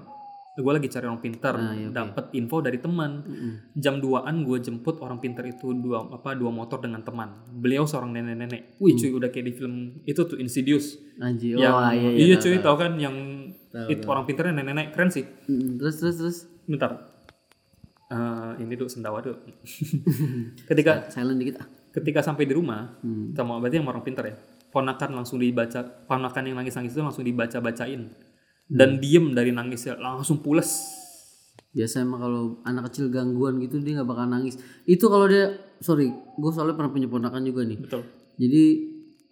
gue lagi cari orang pintar Ah, iya, dapat info dari teman Mm-mm. jam 2an gue jemput orang pintar itu dua apa dua motor dengan teman beliau seorang nenek-nenek wih cuy udah kayak di film itu tuh Insidious Anjir. yang Oh iya iya. iya cuy tahu. tau kan yang Tahu, itu orang pintarnya nenek-nenek keren sih Mm, Terus terus terus. bentar Eh, ini dulu sendawa dulu ketika Silent dikit ah. ketika sampai di rumah Hmm. sama berarti yang orang pintar ya ponakan langsung dibaca ponakan yang nangis nangis itu langsung dibaca bacain dan diem dari nangisnya langsung pules Biasa emang kalau anak kecil gangguan gitu dia nggak bakal nangis. Itu kalau dia sorry, gue soalnya pernah punya ponakan juga nih. betul Jadi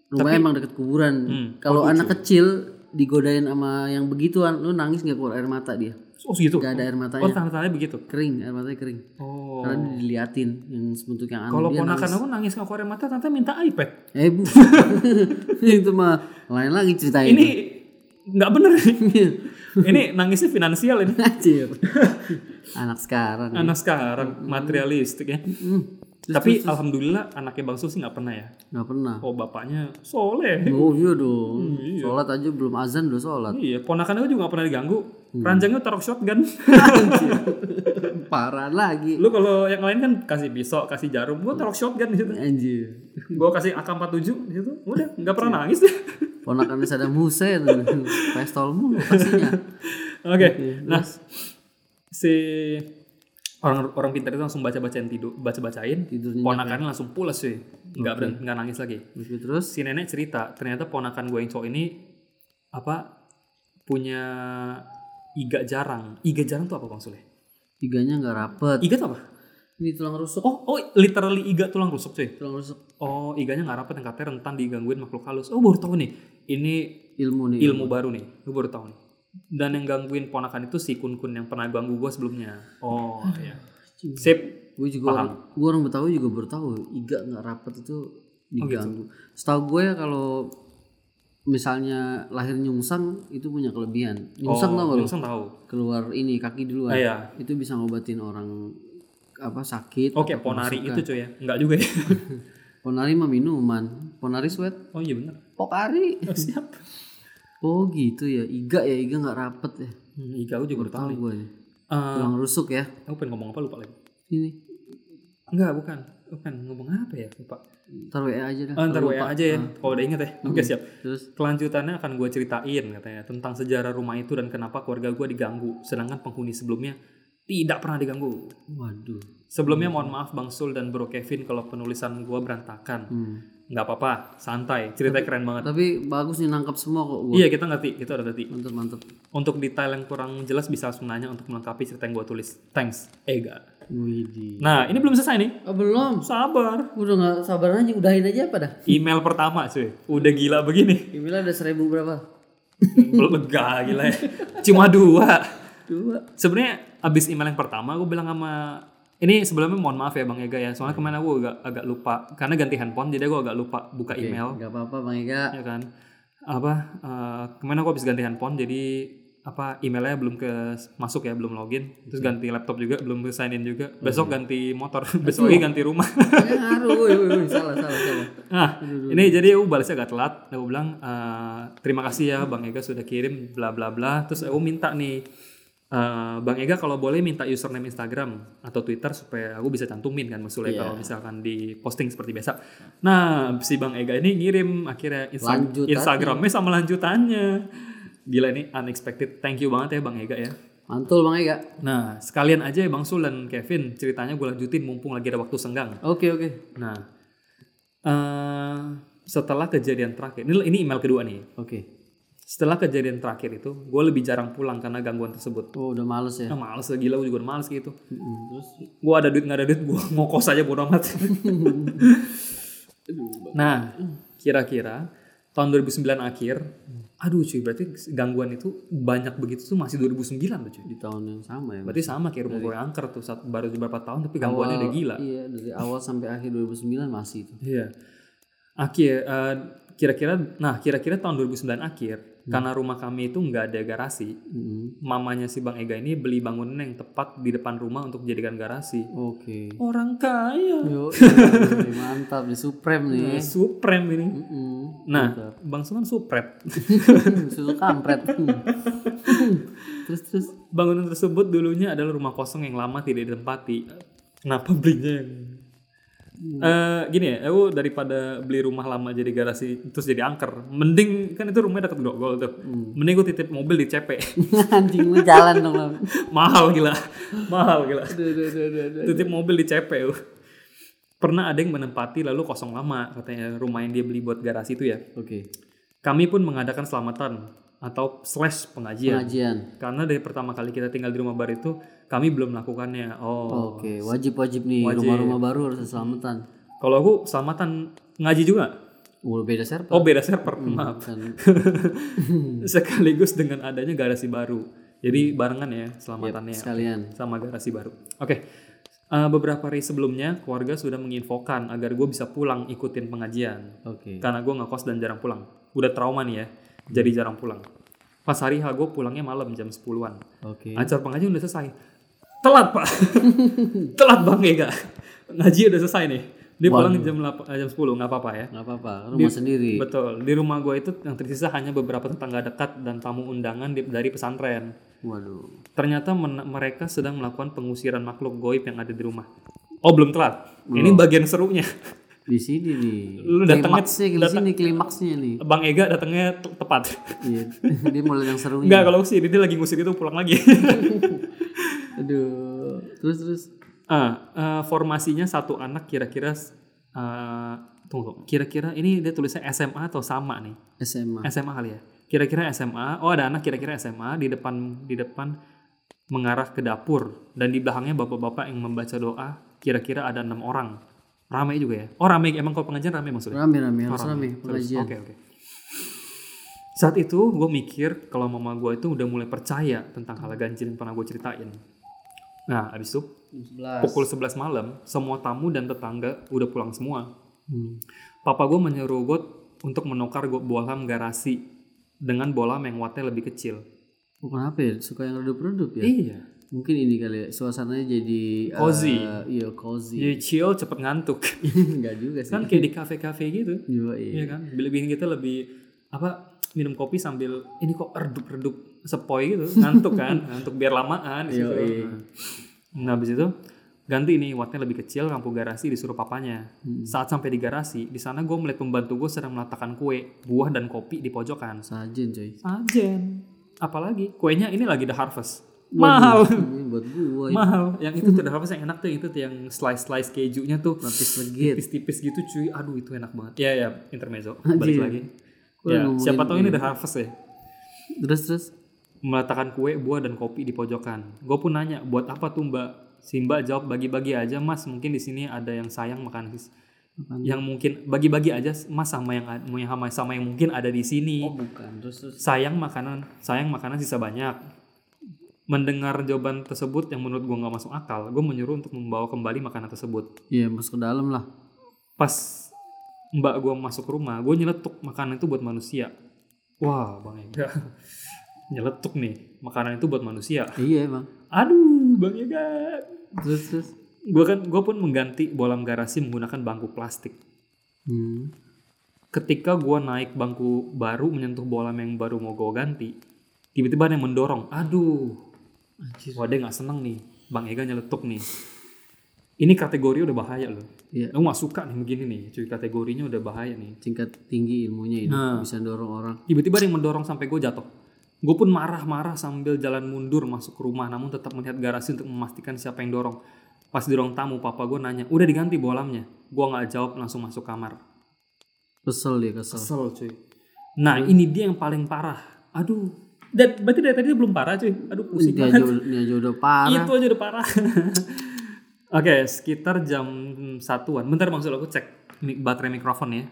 rumahnya emang deket kuburan. Hmm. Kalau anak kecil digodain sama yang begituan, lu nangis nggak keluar air mata dia? oh segitu Gak ada air oh matanya. tanda-tandanya begitu Kering, air matanya kering. oh Karena diliatin yang bentuk yang aneh. kalau ponakan aku nangis nggak keluar air mata tante minta iPad Eh bu, itu mah lain lagi ceritanya. ini nggak bener ini nangisnya finansial ini. Anak sekarang. anak sekarang materialistik ya Hmm, tapi alhamdulillah anaknya bang Sul sih nggak pernah ya nggak pernah. oh bapaknya soleh Oh iya dong. Sholat aja belum azan udah sholat. Iya, ponakan aku juga gak pernah diganggu. Hmm. Ranjangnya taruh shotgun. Parah lagi. Lu kalau yang lain kan kasih pisau, kasih jarum, gua taruh shotgun di situ. Anjir. Gua kasih AK47 di situ. Udah, nggak pernah nangis Saddam Hussein. Pistol mulu pastinya. Oke. Nah, si orang orang pintar itu langsung baca-bacain tidur, baca-bacain. Tidurnya Ponakannya langsung pulas sih. Nggak berhenti nggak nangis lagi. Terus Si nenek cerita, ternyata ponakan gue yang cowok ini apa punya iga jarang. Iga jarang tuh apa Bang Sule? tiganya nggak rapet. Iga tuh apa? Ini tulang rusuk. Oh, oh literally iga tulang rusuk cuy. Tulang rusuk Oh, iganya nggak rapat yang katanya rentan digangguin makhluk halus. Oh, baru tahu nih. Ini ilmu nih. ilmu baru nih. Gue baru tahu nih. Dan yang gangguin ponakan itu si kun kun yang pernah ganggu gue sebelumnya. Oh, iya. Sip. Gue juga orang, gue orang Betawi juga baru tahu iga nggak rapet itu diganggu. Setahu gue ya kalau misalnya lahir nyungsang itu punya kelebihan. Nyungsang tau gak lu? Langsung tahu. Keluar ini kaki duluan. Ah, iya. Itu bisa ngobatin orang apa sakit. Oke, atau ponari itu cuy ya. Enggak juga ya. Ponari mah minuman. Ponari sweat. Oh iya benar. Pokari. Oh, siap. Oh gitu ya. Iga ya. Iga nggak rapet ya. Hmm, iga gue juga tahu gue. Ya. Eh, Tulang rusuk ya. aku pengen ngomong apa lupa lagi. Ini. Enggak, bukan. Bukan ngomong apa ya? Lupa. Ntar WA aja dah. Oh, ntar WA aja ya. Kalau udah inget ya. Oke, siap. Terus Kelanjutannya akan gue ceritain katanya tentang sejarah rumah itu dan kenapa keluarga gue diganggu, sedangkan penghuni sebelumnya tidak pernah diganggu. waduh. Sebelumnya mohon maaf Bang Sul dan Bro Kevin kalau penulisan gue berantakan. Hmm. Nggak apa-apa, santai. Ceritanya keren banget. Tapi bagus nih nangkap semua kok gue. Iya kita ngerti, kita udah ngerti. Mantep mantep. Untuk detail yang kurang jelas bisa langsung nanya untuk melengkapi cerita yang gue tulis. Thanks, Ega. Widih. Nah ini belum selesai nih. Oh, belum. Sabar. Udah nggak sabar aja udahin aja apa dah? Email pertama cuy, udah gila begini. Email ada seribu berapa? belum lega gila ya. Cuma dua. Dua. Sebenarnya abis email yang pertama gue bilang sama ini sebelumnya mohon maaf ya Bang Ega ya. Soalnya kemarin aku agak agak lupa. Karena ganti handphone jadi aku agak lupa buka email. Gak apa-apa Bang Ega. ya kan. Apa eh, kemarin aku habis ganti handphone jadi apa emailnya belum ke masuk ya belum login. Terus ganti laptop juga belum sign in juga. Besok ganti motor. Besok lagi ganti rumah. Ya ngaruh, woi, woi, woi, salah, salah, salah. nah ini jadi aku balasnya agak telat. Aku bilang eh, terima kasih ya Bang Ega sudah kirim bla bla bla. Terus aku minta nih eh, Bang Ega kalau boleh minta username Instagram atau Twitter supaya aku bisa cantumin kan maksudnya kalau misalkan di posting seperti biasa nah si Bang Ega ini ngirim akhirnya Insta- Lanjutannya. Instagramnya sama lanjutannya gila ini unexpected thank you banget ya Bang Ega ya Mantul Bang Ega. Nah, sekalian aja ya Bang Sul dan Kevin ceritanya gue lanjutin mumpung lagi ada waktu senggang. Oke, oke. Nah, eh setelah kejadian terakhir, ini, ini email kedua nih. Oke. Setelah kejadian terakhir itu, gue lebih jarang pulang karena gangguan tersebut. Oh, udah males ya. Nah, males lah, gila gue juga males gitu. Terus Gue ada duit nggak ada duit, gue ngokos aja bodo amat. nah, kira-kira tahun 2009 akhir, aduh cuy, berarti gangguan itu banyak begitu tuh masih 2009 tuh cuy. di tahun yang sama ya. Berarti sama kayak rumah gue angker tuh saat baru beberapa tahun tapi gangguannya udah gila. Iya, dari awal sampai akhir 2009 masih itu. Iya. Akhir eh, kira-kira nah kira-kira tahun 2009 akhir karena rumah kami itu nggak ada garasi. Mm-mm. Mamanya si Bang Ega ini beli bangunan yang tepat di depan rumah untuk dijadikan garasi. Oke. Orang kaya. Yo, iya, mantap nih Supreme nih. Nah, Supreme ini. Mm-mm. Nah, Bang Suman Suprep. Susu kampret. terus terus Bangunan tersebut dulunya adalah rumah kosong yang lama tidak ditempati. Kenapa belinya yang Eh, gini ya, aku daripada beli rumah lama jadi garasi terus jadi angker, mending kan itu rumahnya dekat Grogol tuh. Mending gue titip mobil di CP. anjing lu jalan dong. Mahal gila. mahal gila. Titip mobil di CP. uh. Pernah ada yang menempati lalu kosong lama katanya rumah yang dia beli buat garasi itu ya. Oke. Kami pun mengadakan selamatan atau slash pengajian. Pengajian. Karena dari pertama kali kita tinggal di rumah baru itu kami belum melakukannya. Oh, Oke, wajib-wajib nih rumah-rumah baru harus selamatan. kalau aku selamatan ngaji juga. Oh, beda server. Oh beda server, maaf. Kan. Sekaligus dengan adanya garasi baru. Jadi barengan ya selamatannya Sekalian. sama garasi baru. Oke, Eh, beberapa hari sebelumnya keluarga sudah menginfokan agar gue bisa pulang ikutin pengajian. Oke. Karena gue ngekos dan jarang pulang. Udah trauma nih ya, jadi jarang pulang. Pas hari H gue pulangnya malam jam 10-an. Oke. Acara pengajian udah selesai. Telat pak, telat bang Ega. Ngaji udah selesai nih. Dia pulang jam 8, eh, jam 10 nggak apa-apa ya. Nggak apa-apa, rumah sendiri. Betul. Di rumah gue itu yang tersisa hanya beberapa tetangga dekat dan tamu undangan di- dari pesantren. Waduh. Ternyata men- mereka sedang melakukan pengusiran makhluk goib yang ada di rumah. Oh belum telat. Ini bagian serunya. Di sini nih. Lu datangnya- di sini klimaksnya nih. Bang Ega datangnya te- tepat. Iya. Dia mulai yang serunya. Enggak kalau sih dia lagi ngusir itu pulang lagi. Aduh. Terus terus. Ah, eh, formasinya satu anak kira-kira eh, tunggu, kira-kira ini dia tulisnya SMA atau sama nih? SMA. SMA kali ya. Kira-kira SMA. Oh, ada anak kira-kira SMA di depan di depan mengarah ke dapur dan di belakangnya bapak-bapak yang membaca doa. Kira-kira ada enam orang. Ramai juga ya. Oh, ramai emang kalau pengajian ramai maksudnya. Rame-rame harus Oh, Terus, pengajian. Oke, oke. Saat itu gue mikir kalau mama gue itu udah mulai percaya tentang hal ganjil yang pernah gue ceritain. Nah, abis itu Jam 11. pukul 11 malam, semua tamu dan tetangga udah pulang semua. Hmm. Papa gue menyuruh gue untuk menukar bohlam garasi dengan bohlam yang wattnya lebih kecil. Kenapa ya? Suka yang redup-redup ya? Iya. Mungkin ini kali ya, suasananya jadi Cozy. eh, iya, cozy. Jadi chill cepet ngantuk. Enggak juga sih. kan kayak di kafe-kafe gitu. Iya, iya. Iya kan? Lebih kita lebih apa minum kopi sambil ini kok redup-redup sepoi gitu ngantuk kan ngantuk biar lamaan. Yoi. Nah, habis itu ganti nih wattnya lebih kecil lampu garasi disuruh papanya. Saat sampai di garasi di sana gue melihat pembantu gue sedang meletakkan kue buah dan kopi di pojokan. Sajen coy. sajen. Apalagi kuenya ini lagi the harvest. Mahal. Ini buat gua ini. Mahal. Yang itu tuh the harvest yang enak tuh itu tuh yang slice slice kejunya tuh. Lapis legit. tipis-tipis gitu cuy. Aduh itu enak banget. Ya ya intermezzo. Balik lagi ya siapa tahu ini the harvest ya. Terus terus? Meletakkan kue buah dan kopi di pojokan. Gue pun nanya buat apa tuh mbak? Si mbak jawab bagi-bagi aja mas. Mungkin di sini ada yang sayang makan Apaan? yang mungkin bagi-bagi aja mas sama yang sama sama yang mungkin ada di sini. Oh bukan. Terus terus? Sayang makanan sayang makanan sisa banyak. Mendengar jawaban tersebut yang menurut gue nggak masuk akal gue menyuruh untuk membawa kembali makanan tersebut. Iya masuk ke dalam lah. pas mbak gue masuk rumah gue nyeletuk makanan itu buat manusia. Wah bang Ega. Nyeletuk nih makanan itu buat manusia. Iya emang. aduh bang Ega. Terus terus. gue kan gue pun mengganti bolam garasi menggunakan bangku plastik. Hmm. ketika gue naik bangku baru menyentuh bolam yang baru mau gue ganti tiba-tiba ada yang mendorong. Aduh. Anjir. wah dia nggak seneng nih. Bang Ega nyeletuk nih ini kategori udah bahaya loh. Iya. lu gak suka nih begini nih cuy. Kategorinya udah bahaya nih. Tingkat tinggi ilmunya ini Nah. bisa dorong orang. tiba-tiba ada yang mendorong sampai gue jatuh. Gue pun marah-marah sambil jalan mundur masuk ke rumah namun tetap melihat garasi untuk memastikan siapa yang dorong. Pas di ruang tamu papa gue nanya udah diganti bolamnya? Gue nggak jawab langsung masuk kamar. Kesel dia kesel. kesel cuy. Nah ini dia yang paling parah. Aduh. Dan berarti dari tadi belum parah cuy. Aduh pusing Ini aja, banget ini aja udah parah. itu aja udah parah oke sekitar jam satuan bentar maksud aku cek mi- baterai mikrofon ya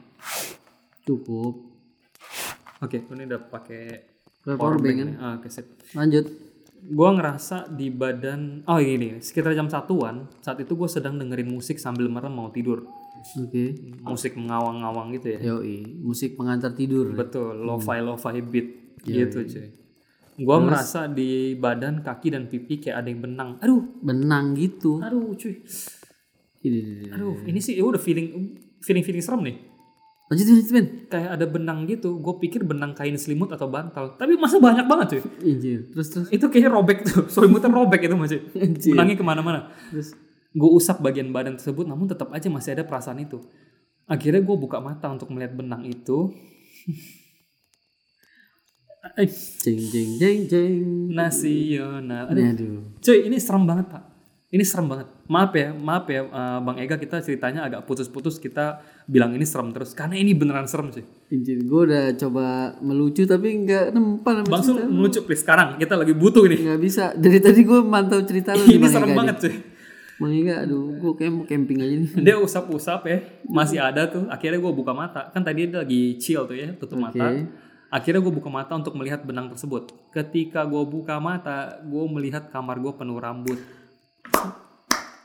Cukup. oke ini udah pakai power bank. Ah, oke sip Lanjut. gue ngerasa di badan oh gini sekitar jam satuan saat itu gue sedang dengerin musik sambil merem mau tidur Oke. musik mengawang-awang gitu ya Yoi. Musik pengantar tidur. betul lo-fi lo-fi beat Iya, gitu cuy gue merasa di badan kaki dan pipi kayak ada yang benang. Aduh. Benang gitu. aduh cuy. Aduh ini sih ya udah feeling feeling feeling serem nih. Lanjut, lanjut, Ben. kayak ada benang gitu gue pikir benang kain selimut atau bantal. Tapi masa banyak banget cuy? Anjir. Terus, terus. itu kayaknya robek tuh. Selimutnya robek itu masih Anjir. benangnya ke mana-mana. Terus. gue usap bagian badan tersebut namun tetap aja masih ada perasaan itu. Akhirnya gue buka mata untuk melihat benang itu Eh, Jeng, jeng, jeng, jeng. nasional. Aduh, Aduh. cuy ini serem banget pak. Ini serem banget. Maaf ya maaf ya eh, bang Ega kita ceritanya agak putus-putus. Kita bilang ini serem terus. Karena ini beneran serem sih Anjir, gue udah coba melucu tapi nggak nempan sama bang Sul melucu please. Sekarang kita lagi butuh ini. Nggak bisa. Dari tadi gue mantau cerita lu ini serem banget cuy. Bang Ega, aduh, gue kayak mau camping aja nih. dia usap-usap ya. Masih ada tuh. Akhirnya gue buka mata. Kan tadi dia lagi chill tuh ya tutup mata akhirnya gue buka mata untuk melihat benang tersebut ketika gue buka mata gue melihat kamar gue penuh rambut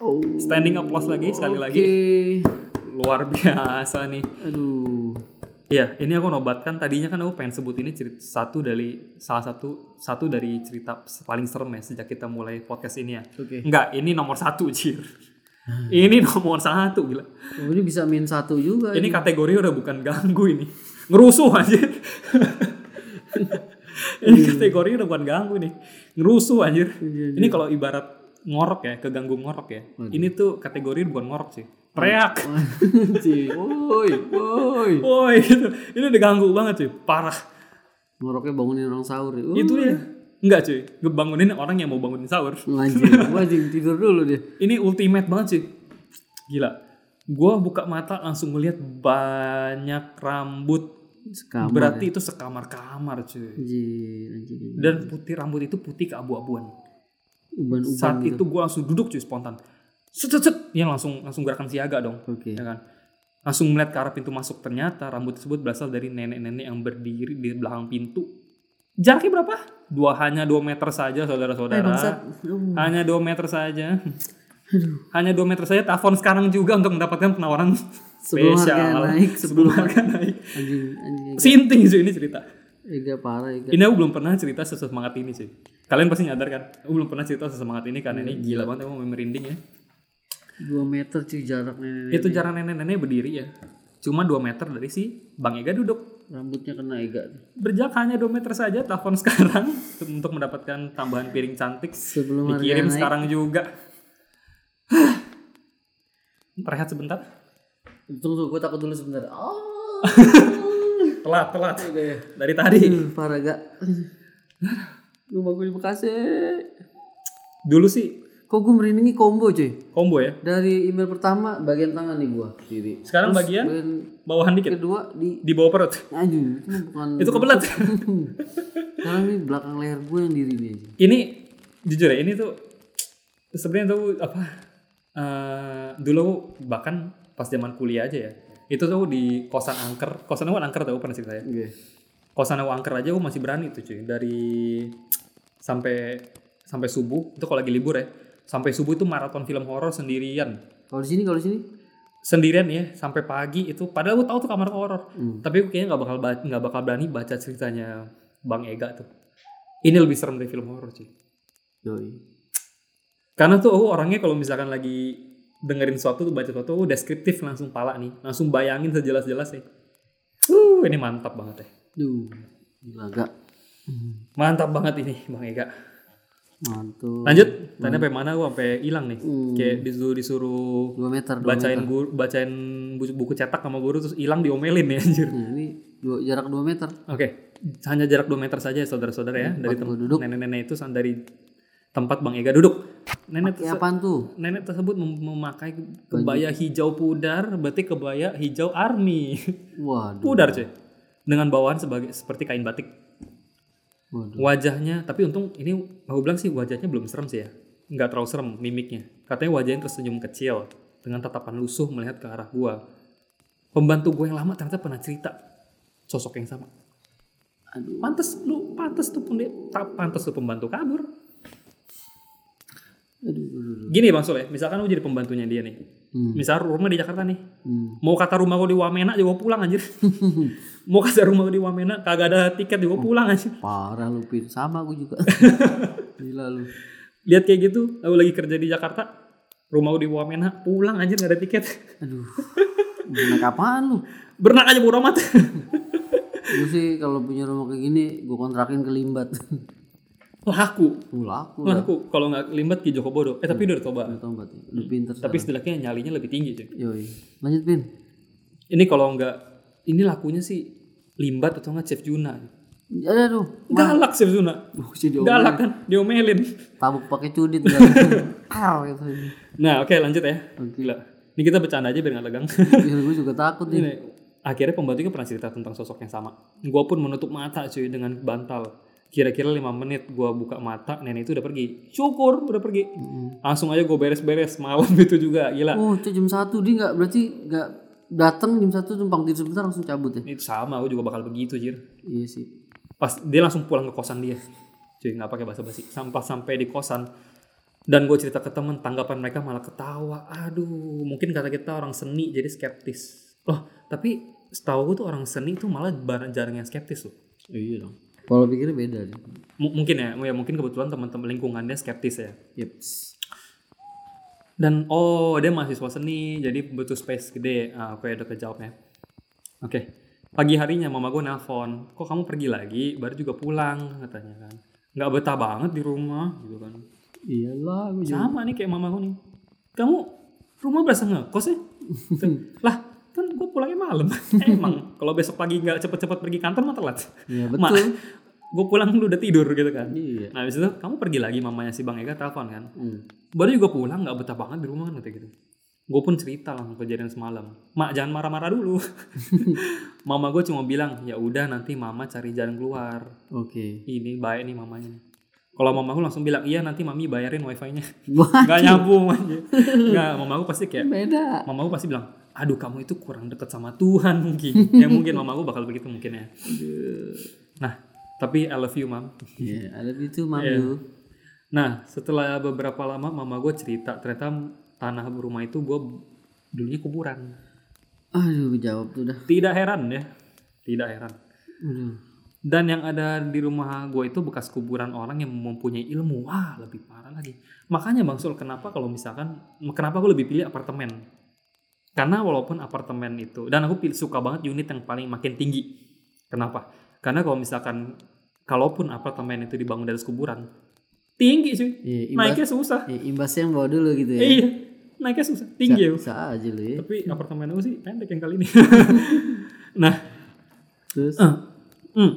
Oh. standing applause lagi sekali lagi luar biasa nih Aduh. Iya, ini aku nobatkan tadinya kan aku pengen sebut ini cerita satu dari salah satu satu dari cerita paling serem ya sejak kita mulai podcast ini ya. Oke. Enggak, ini nomor satu Cir. ini nomor satu gila. Ini bisa min satu juga. Ini kategori udah bukan ganggu ini. Ngerusuh aja. ini kategori udah bukan ganggu nih. Ngerusuh anjir. Ini kalau ibarat ngorok ya, keganggu ngorok ya. Ini tuh kategori bukan ngorok sih. Teriak. Woi, woi. Woi, gitu. Ini udah ganggu banget sih. Parah. Ngoroknya bangunin orang sahur. ya. Uh, Itu dia. Enggak cuy, ngebangunin orang yang mau bangunin sahur. Anjing tidur dulu dia. Ini ultimate banget sih. Gila. Gua buka mata langsung ngeliat banyak rambut. Sekamar. Berarti itu sekamar-kamar cuy. Anjir, anjir. Dan putih rambut itu putih keabu-abuan. Uban-uban Saat gitu. itu gua langsung duduk cuy spontan. Set set set. Yang langsung langsung gerakan siaga dong. Oke. Ya kan? Langsung melihat ke arah pintu masuk. Ternyata rambut tersebut berasal dari nenek-nenek yang berdiri di belakang pintu. Jaraknya berapa? Dua hanya 2 meter saja Eh, saudara-saudara. bangsat. Uh, Hanya 2 meter saja. Hanya 2 meter saja telepon sekarang juga untuk mendapatkan penawaran Sebelum spesial. harga naik, sebelum harga naik. anjing, anjing. Sinting sih ini cerita. Ega parah, Ega. Ini aku belum pernah cerita sesemangat ini sih. Kalian pasti nyadar kan? Aku belum pernah cerita sesemangat ini karena ini gila banget emang merinding ya. 2 meter cuy jarak nenek. Itu jarak nenek-nenek berdiri ya. Cuma 2 meter dari si Bang Ega duduk. Rambutnya kena Ega. Berjarak hanya 2 meter saja telepon sekarang untuk mendapatkan tambahan piring cantik. Sebelum Dikirim naik. sekarang juga. Rehat sebentar. Tunggu, gue takut dulu sebentar. Oh. Telat, telat. Oke. Dari tadi. Hmm, parah gak? Rumah gue di Bekasi. Dulu sih Kok gue merindingi combo cuy. combo ya. Dari email pertama bagian tangan nih gua kiri. Sekarang Terus bagian bagian bawahan dikit. kedua di Di bawah perut. itu bukan Itu kebelet. Sekarang ini belakang leher gue yang diri anjing. ini jujur ya, ini tuh sebenarnya tuh apa? Eh dulu bahkan pas zaman kuliah aja ya. Itu tuh di kosan angker. Kosan aku angker tau pernah cerita ya. Oke. kosan aku angker aja aku masih berani tuh cuy dari sampai sampai subuh itu kalau lagi libur ya sampai subuh itu maraton film horor sendirian Kalau di sini kalau di sini sendirian ya sampai pagi itu padahal gue tahu tuh kamar horor Hmm. tapi gue kayaknya nggak bakal ba- nggak bakal berani baca ceritanya bang Ega tuh ini lebih serem dari film horor sih Yoi. Karena tuh aku orangnya kalau misalkan lagi dengerin sesuatu tuh baca sesuatu oh, deskriptif langsung pala nih. Langsung bayangin sejelas-jelasnya. Uh ini mantap banget ya. Duh, gila gak mantap banget ini bang Ega mantul. lanjut. Tadi sampai mana gue sampai hilang nih. Hmm. kayak disuruh disuruh Dua meter, dua bacain meter. guru bacain buku, buku cetak sama guru terus hilang diomelin ya anjir. Nah, ini dua, jarak 2 meter. Oke, hanya jarak 2 meter saja ya saudara-saudara ya dari Tempat gua nenek-nenek itu dari tempat Bang Ega duduk. Nenek terse- apaan tuh? nenek tersebut mem- memakai kebaya hijau pudar, berarti kebaya hijau army. Waduh. pudar cuy. Dengan bawahan sebagai seperti kain batik. Waduh. Wajahnya, tapi untung ini aku bilang sih wajahnya belum serem sih ya. Nggak terlalu serem mimiknya. Katanya wajahnya tersenyum kecil dengan tatapan lusuh melihat ke arah gua. Pembantu gue yang lama ternyata pernah cerita sosok yang sama. Aduh. Pantes lu pantes tuh pun tak pantes tuh pembantu kabur. Aduh. Gini Bang Sol ya, misalkan lu jadi pembantunya dia nih. Hmm. Misal rumah di Jakarta nih. Hmm. Mau kata rumah gue di Wamena juga pulang anjir. Mau kata rumah gue di Wamena kagak ada tiket juga pulang anjir. Parah lu Pin, sama gue juga. Gila lu. Lihat kayak gitu, lu lagi kerja di Jakarta, rumah gue di Wamena, pulang anjir gak ada tiket. Aduh. Benak apaan lu? Berenang aja bodo amat. Gue sih kalau punya rumah kayak gini, gue kontrakin ke Limbat. Laku. Laku. Laku. Kalau nggak limbat ki Joko Bodo. Eh tapi udah coba. Udah tobat ya. Udah pinter Tapi setidaknya nyalinya lebih tinggi cuy. Yoi. Lanjut Pin. Ini kalau nggak, ini lakunya sih limbat atau nggak Chef Juna. Ada tuh. Galak Chef Juna. Gue sih diomelin. Galak kan, diomelin. Tabuk pakai cudit gitu. Nah oke lanjut ya. Oke. Gila. Ini kita bercanda aja biar nggak tegang. Biar gue juga takut nih. Akhirnya pembantunya pernah cerita tentang sosok yang sama. Gua pun menutup mata cuy dengan bantal. Kira-kira lima menit gua buka mata, nenek itu udah pergi. Syukur udah pergi. Langsung aja gue beres-beres malam itu juga gila. Oh, itu jam 1 dia nggak berarti nggak datang jam 1 tumpang tidur sebentar langsung cabut ya. Ini sama, gue juga bakal begitu jir. Iya sih. Pas dia langsung pulang ke kosan dia. Cuy nggak pakai basa-basi. Sampai sampai di kosan dan gue cerita ke temen tanggapan mereka malah ketawa aduh mungkin kata kita orang seni jadi skeptis loh tapi setahu gue tuh orang seni tuh malah jarang yang skeptis loh Iya dong. Kalau pikirnya beda. M- mungkin ya, ya mungkin kebetulan teman-teman lingkungannya skeptis ya. Yeps. Dan oh dia mahasiswa seni, jadi butuh space gede. Ah, oke udah kejawabnya. Oke. Pagi harinya mama gue nelpon, kok kamu pergi lagi? Baru juga pulang katanya kan. Nggak betah banget di rumah gitu kan. Iyalah, gue juga. Sama nih kayak mama gue nih. Kamu rumah berasa ngekos ya? lah pulangnya malam. Emang kalau besok pagi nggak cepet-cepet pergi kantor mah telat. Iya Ma, betul. gue pulang lu udah tidur gitu kan. Iya. Nah habis itu kamu pergi lagi mamanya si Bang Ega telepon kan. Hmm. Baru juga pulang nggak betah banget di rumah kan gitu. Gue pun cerita lah kejadian semalam. Mak jangan marah-marah dulu. mama gue cuma bilang ya udah nanti mama cari jalan keluar. Oke. Ini baik nih mamanya. Kalau mama gue langsung bilang iya nanti mami bayarin wifi-nya. Gak nyambung aja. Gak, mama gue pasti kayak beda. Mama gue pasti bilang, aduh kamu itu kurang deket sama Tuhan mungkin. ya mungkin mama gue bakal begitu mungkin ya. Nah, tapi I love you mam. Iya, ada itu mam Iya. lu. Nah, setelah beberapa lama mama gue cerita ternyata tanah rumah itu gue dulunya kuburan. Aduh, jawab tuh dah. Tidak heran ya, tidak heran. Aduh. Dan yang ada di rumah gue itu bekas kuburan orang yang mempunyai ilmu. Wah, lebih parah lagi. Makanya Bang Sul, kenapa kalau misalkan, kenapa gue lebih pilih apartemen? Karena walaupun apartemen itu, dan aku suka banget unit yang paling makin tinggi. Kenapa? Karena kalau misalkan, kalaupun apartemen itu dibangun dari kuburan, tinggi sih. Iya, imbas, Naiknya susah. iya, imbasnya yang bawa dulu gitu ya. Iya, naiknya susah. Tinggi ya. Bisa aja lu ya. Tapi apartemen aku sih pendek yang kali ini. nah, Terus Eh, hmm.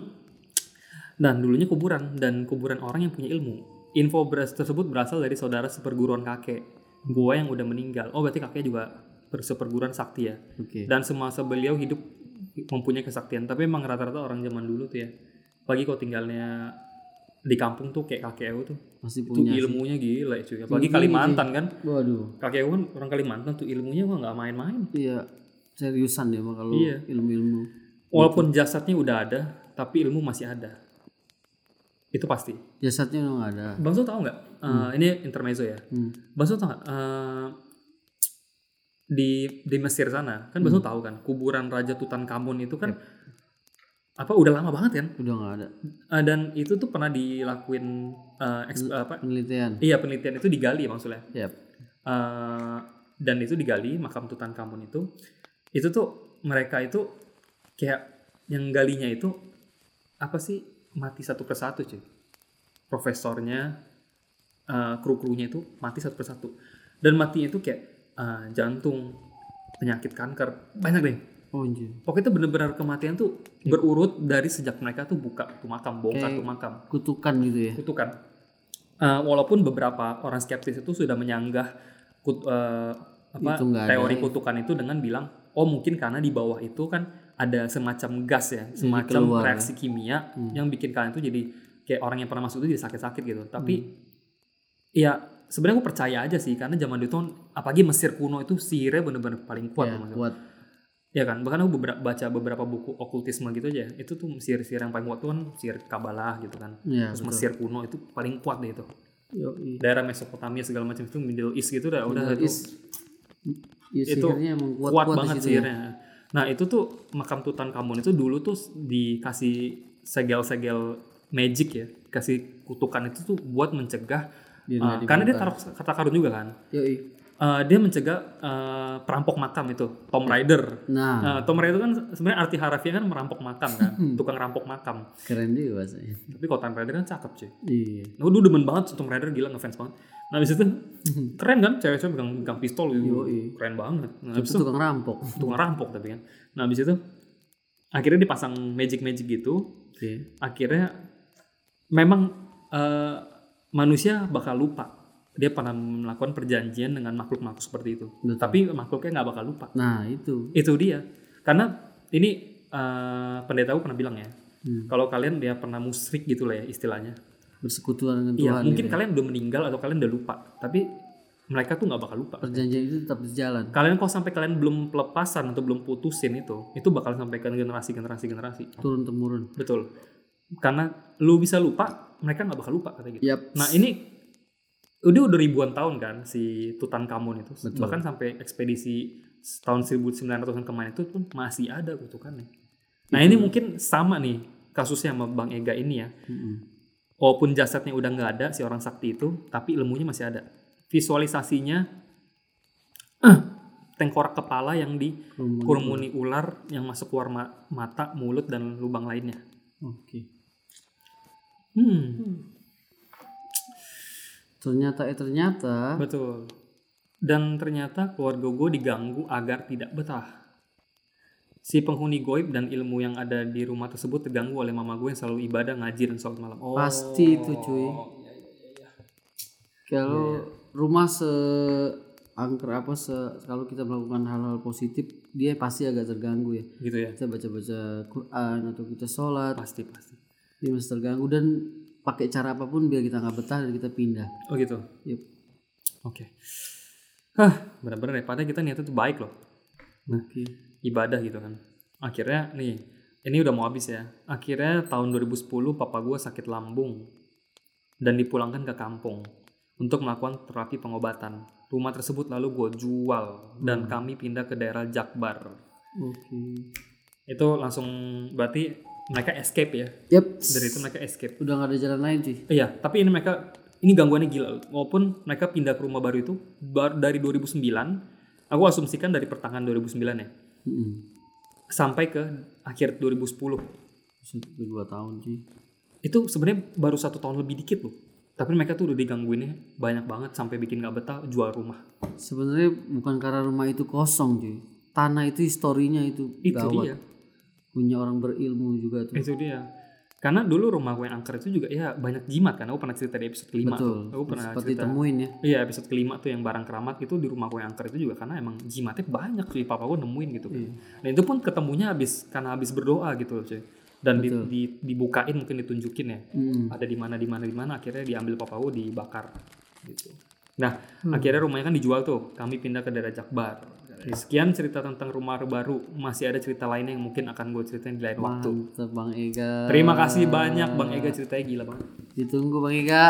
Dan dulunya kuburan dan kuburan orang yang punya ilmu. Info beras tersebut berasal dari saudara seperguruan kakek. Gua yang udah meninggal. Oh berarti kakek juga berseperguruan sakti ya. oke. Dan semasa beliau hidup mempunyai kesaktian. Tapi emang rata-rata orang zaman dulu tuh ya. Pagi kalau tinggalnya di kampung tuh kayak kakek aku tuh. Masih Itu punya. sih. ilmunya gila cuy. Apalagi Kalimantan kan. Waduh. Kakek aku kan orang Kalimantan tuh ilmunya mah nggak main-main. Iya, seriusan ya kalau Iya. ilmu-ilmu. Walaupun jasadnya udah ada, tapi ilmu masih ada. itu pasti Jasadnya udah nggak ada. bang Sul tahu nggak Eh, ini intermezzo ya Hmm. bang Sul tahu nggak Eh, di di Mesir sana. Kan bang Sul tahu kan kuburan Raja Tutankhamun itu kan apa udah lama banget kan? Udah nggak ada. Eh, dan itu tuh pernah dilakuin eh, eks- apa? Penelitian. iya penelitian itu digali maksudnya. Yap. Eh, dan itu digali makam Tutankhamun itu. Itu tuh mereka itu kayak yang galinya itu apa sih? Mati satu persatu cuy. Profesornya eh, kru-krunya itu mati satu persatu. Dan matinya itu kayak eh, jantung penyakit kanker banyak deh Oh anjir. pokoknya itu bener-bener kematian tuh berurut dari sejak mereka tuh buka tuh makam bongkar Kayak- tuh makam Kutukan gitu ya. kutukan. Eh, walaupun beberapa orang skeptis itu sudah menyanggah kut- eh, apa Itu ada teori ya. kutukan itu dengan bilang, oh mungkin karena di bawah itu kan ada semacam gas ya, semacam keluar ya. Hmm. reaksi kimia yang bikin kalian tuh jadi kayak orang yang pernah masuk itu jadi sakit-sakit gitu. Tapi Hmm. ya sebenarnya gue percaya aja sih karena zaman itu kan, apalagi Mesir kuno itu sihirnya bener-bener paling kuat. Ya, loh, Mas. kuat. Ya kan, bahkan aku beberapa, baca beberapa buku okultisme gitu aja. Itu tuh sihir-sihir yang paling kuat tuh kan sihir Kabalah gitu kan. Ya, Terus betul. Mesir kuno itu paling kuat deh itu. Yoi. Daerah Mesopotamia segala macam itu Middle East gitu udah udah itu East. Ya, itu sihirnya emang kuat, kuat, kuat, banget situ ya. sihirnya. Nah, itu tuh makam Tutankhamun itu dulu tuh dikasih segel-segel magic ya, kasih kutukan itu tuh buat mencegah Biar uh, nggak karena dia taruh kata karun juga kan. Yoi. Uh, dia mencegah uh, perampok makam itu, Tom Raider. Nah, Nah, Tom Raider kan sebenarnya arti harafiah kan merampok makam kan, Hmm. tukang rampok makam. keren juga bahasanya. Tapi kalau Tom Raider kan cakep cuy. Iya. Nah, gue demen banget tuh Tomb Raider gila ngefans banget. Nah, abis itu keren kan cewek-cewek pegang, pegang pistol gitu. Yoi. Keren banget. Nah, abis Itu tukang rampok. tukang rampok tapi kan. Nah, abis itu akhirnya dipasang magic-magic gitu. Oke. Akhirnya memang eh, manusia bakal lupa dia pernah melakukan perjanjian dengan makhluk-makhluk seperti itu. Betul. Tapi makhluknya nggak bakal lupa. Nah, itu. Itu dia. Karena ini eh, pendeta gue pernah bilang ya. Hmm. Kalau kalian dia pernah musrik gitu lah ya istilahnya. Bersekutuan dengan Iya, Tuhan. mungkin gitu ya. kalian udah meninggal atau kalian udah lupa, tapi mereka tuh nggak bakal lupa. perjanjian itu tetap berjalan. Kalian kalau sampai kalian belum pelepasan atau belum putusin itu, itu bakal sampaikan generasi generasi generasi. Turun temurun. Betul. Karena lu bisa lupa, mereka nggak bakal lupa kata gitu. Yap. Nah ini udah udah ribuan tahun kan si Tutankhamun itu, Betul. bahkan sampai ekspedisi tahun 1900-an kemarin itu pun masih ada kutukannya. Nah ini mungkin sama nih kasusnya sama Bang Ega ini ya. Mm-mm. walaupun jasadnya udah nggak ada si orang sakti itu tapi ilmunya masih ada visualisasinya eh, tengkorak kepala yang di Kerumunan. kurmuni ular yang masuk keluar ma- mata mulut dan lubang lainnya Oke. Hmm. Ternyata eh ternyata. Betul. Dan ternyata keluarga gue diganggu agar tidak betah. Si penghuni goib dan ilmu yang ada di rumah tersebut terganggu oleh mama gue yang selalu ibadah ngaji dan sholat malam. Oh. Pasti itu, cuy. kalau rumah se angker apa se kalau kita melakukan hal-hal positif dia pasti agak terganggu ya. gitu ya. Kita baca-baca Quran atau kita sholat. Pasti pasti dia masih terganggu dan pakai cara apa pun biar kita nggak betah dan kita pindah. oh gitu Yep. Oke. Hah, benar-benar ya. Padahal kita niatnya tuh baik loh. Nah, Oke. ibadah gitu kan. Akhirnya nih, ini udah mau habis ya. Akhirnya tahun 2010 papa gue sakit lambung dan dipulangkan ke kampung untuk melakukan terapi pengobatan. Rumah tersebut lalu gue jual dan kami pindah ke daerah Jakbar. Oke. Itu langsung berarti mereka escape ya. Yep. Dari itu mereka escape. Udah nggak ada jalan lain sih. Iya, tapi ini mereka ini gangguannya gila. Walaupun mereka pindah ke rumah baru itu bar, dari 2009, aku asumsikan dari pertengahan 2009 ya, Mm-mm. sampai ke akhir 2010. Sudah dua tahun sih. Itu sebenarnya baru satu tahun lebih dikit loh. Tapi mereka tuh udah digangguinnya banyak banget sampai bikin gak betah jual rumah. Sebenarnya bukan karena rumah itu kosong cuy. Tanah itu historinya itu Itu gawat. dia. Punya orang berilmu juga tuh. Itu dia. Karena dulu rumah gue yang angker itu juga ya banyak jimat kan. Aku pernah cerita di episode kelima Betul. tuh. Aku pernah Seperti cerita. temuin ya. Iya episode kelima tuh yang barang keramat itu di rumah gue yang angker itu juga karena emang jimatnya banyak cuy. Papa gue nemuin gitu kan. Iya. Dan itu pun ketemunya habis karena habis berdoa gitu loh cuy. Dan di, di- dibukain mungkin ditunjukin ya. Mm. Ada di mana di mana di mana akhirnya diambil papa gue dibakar gitu. Nah Hmm. akhirnya rumahnya kan dijual tuh. Kami pindah ke daerah Jakbar. Sekian cerita tentang rumah baru. Masih ada cerita lainnya yang mungkin akan gue ceritain di lain waktu. Mantap Bang Ega. Terima kasih banyak Bang Ega ceritanya gila banget. Ditunggu Bang Ega.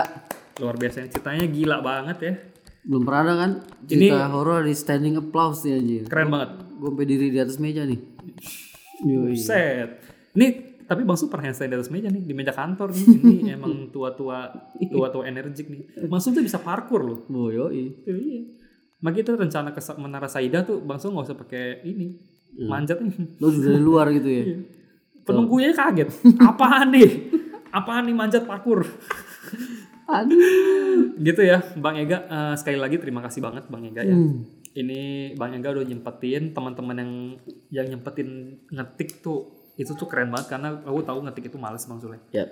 Luar biasa ceritanya gila banget ya. Belum pernah ada kan cerita horor di standing applause nih anjir. Keren banget. Gue sampai diri di atas meja nih. Yoi. Set. Ini tapi Bang Su pernah handstand di atas meja nih di meja kantor nih. Ini emang tua-tua tua-tua energik nih. Bang Su tuh bisa parkur loh. Oh, yoi. Iya. Makanya itu rencana ke Menara Saida tuh Bang Su nggak usah pakai ini manjat nih. Lo udah dari luar gitu ya. Penunggunya kaget. Apaan nih? Apaan nih manjat parkur? Aduh. gitu ya, Bang Ega. eh, sekali lagi terima kasih banget Bang Ega ya. Hmm. Ini Bang Ega udah nyempetin teman-teman yang yang nyempetin ngetik tuh itu tuh keren banget karena aku tahu ngetik itu males Bang Sule. Ya.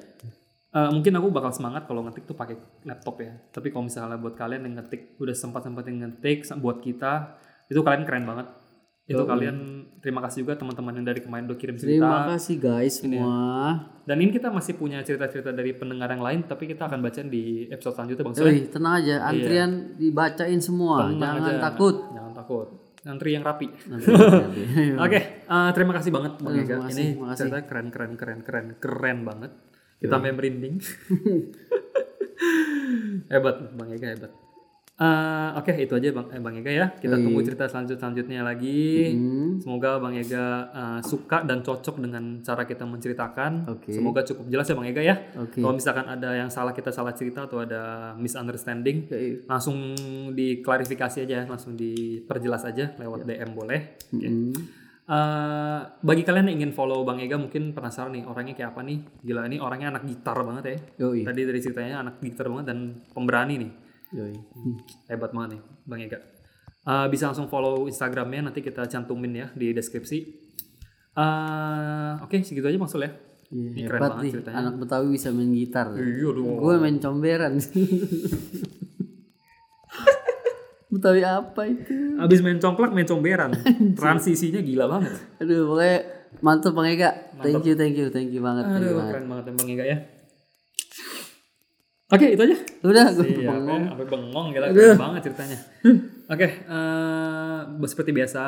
Eh, mungkin aku bakal semangat kalau ngetik tuh pakai laptop ya. Tapi kalau misalnya buat kalian yang ngetik udah sempat sempatin ngetik buat kita itu kalian keren banget. Itu kalian terima kasih juga teman-teman yang dari kemarin udah kirim cerita. Terima kasih guys semua. Dan ini kita masih punya cerita-cerita dari pendengar yang lain, tapi kita akan bacain di episode selanjutnya Bang Sule. Tenang aja, antrian dibacain semua. Tenang Jangan aja. takut. Jangan takut. Antri yang rapi. Nanti, nanti. Oke, eh, terima kasih banget Bang Ega. makasih, Ini cerita keren keren keren keren keren banget. Kita sampai merinding. hebat Bang Ega hebat. Eh, Oke itu aja Bang, eh, Bang Ega ya. Kita tunggu cerita selanjut selanjutnya lagi. Hmm. Semoga Bang Ega eh, suka dan cocok dengan cara kita menceritakan. Oke. Semoga cukup jelas ya Bang Ega ya. Oke. Kalau misalkan ada yang salah kita salah cerita atau ada misunderstanding, Oke. langsung diklarifikasi aja, langsung diperjelas aja lewat DM boleh. Oke. Hmm. Eh, bagi kalian yang ingin follow Bang Ega mungkin penasaran nih orangnya kayak apa nih? Gila ini orangnya anak gitar banget ya. Yoi. Tadi dari ceritanya anak gitar banget dan pemberani nih. Yoi. Hebat banget nih Bang Ega. Eh, bisa langsung follow Instagramnya nanti kita cantumin ya di deskripsi. Eh, Oke segitu aja maksud ya. Iya, Ini keren hebat banget nih. ceritanya. Anak Betawi bisa main gitar. Iya dong. Gue main comberan. Betawi apa itu? Abis main congklak main comberan. Transisinya gila banget. Aduh, pokoknya mantap Bang Ega. Thank you, thank you, thank you banget. thank you Aduh banget. keren banget ya Bang Ega ya. Oke itu aja. Udah, gue Iya, bengong. sampai sampai bengong gila keren banget ceritanya. Oke, eh, seperti biasa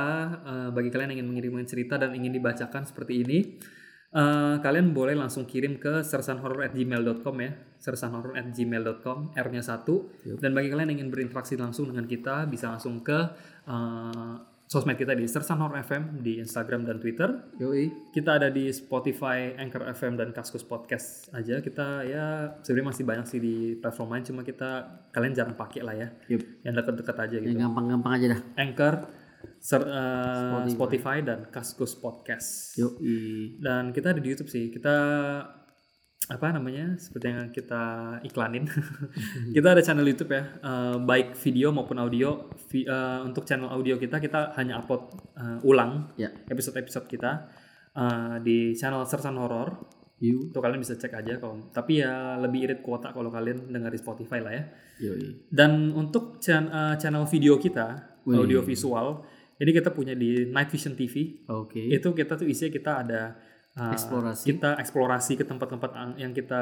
eh, bagi kalian yang ingin mengirimkan cerita dan ingin dibacakan seperti ini, eh, kalian boleh langsung kirim ke sersanhorror@gmail.com ya, sersanhorror@gmail.com, R-nya satu. Dan bagi kalian yang ingin berinteraksi langsung dengan kita, bisa langsung ke eh, sosmed kita di Sersan Horror FM di Instagram dan Twitter. Yoi. Kita ada di Spotify, Anchor FM dan Kaskus Podcast aja. Kita ya sebenarnya masih banyak sih di platform lain, cuma kita kalian jarang pakai lah ya. Yup. Yang dekat-dekat aja gitu. Yang gampang-gampang aja dah. Anchor, ser- eh, Spotify. dan Kaskus Podcast. Yoi. Dan kita ada di YouTube sih. Kita apa namanya? Seperti yang kita iklanin. kita ada channel YouTube ya, eh, baik video maupun audio. Vi- eh, untuk channel audio kita kita hanya upload eh, ulang Ya. episode-episode kita eh, di channel Sersan Horror. You. Itu kalian bisa cek aja kalau. Tapi ya lebih irit kuota kalau kalian dengar di Spotify lah ya. Yoi. Dan untuk chan- channel video kita, Wih. audio visual, ini kita punya di Night Vision TV. Oke. Itu kita tuh isinya kita ada uh, Eksplorasi. Kita eksplorasi ke tempat-tempat ang- yang kita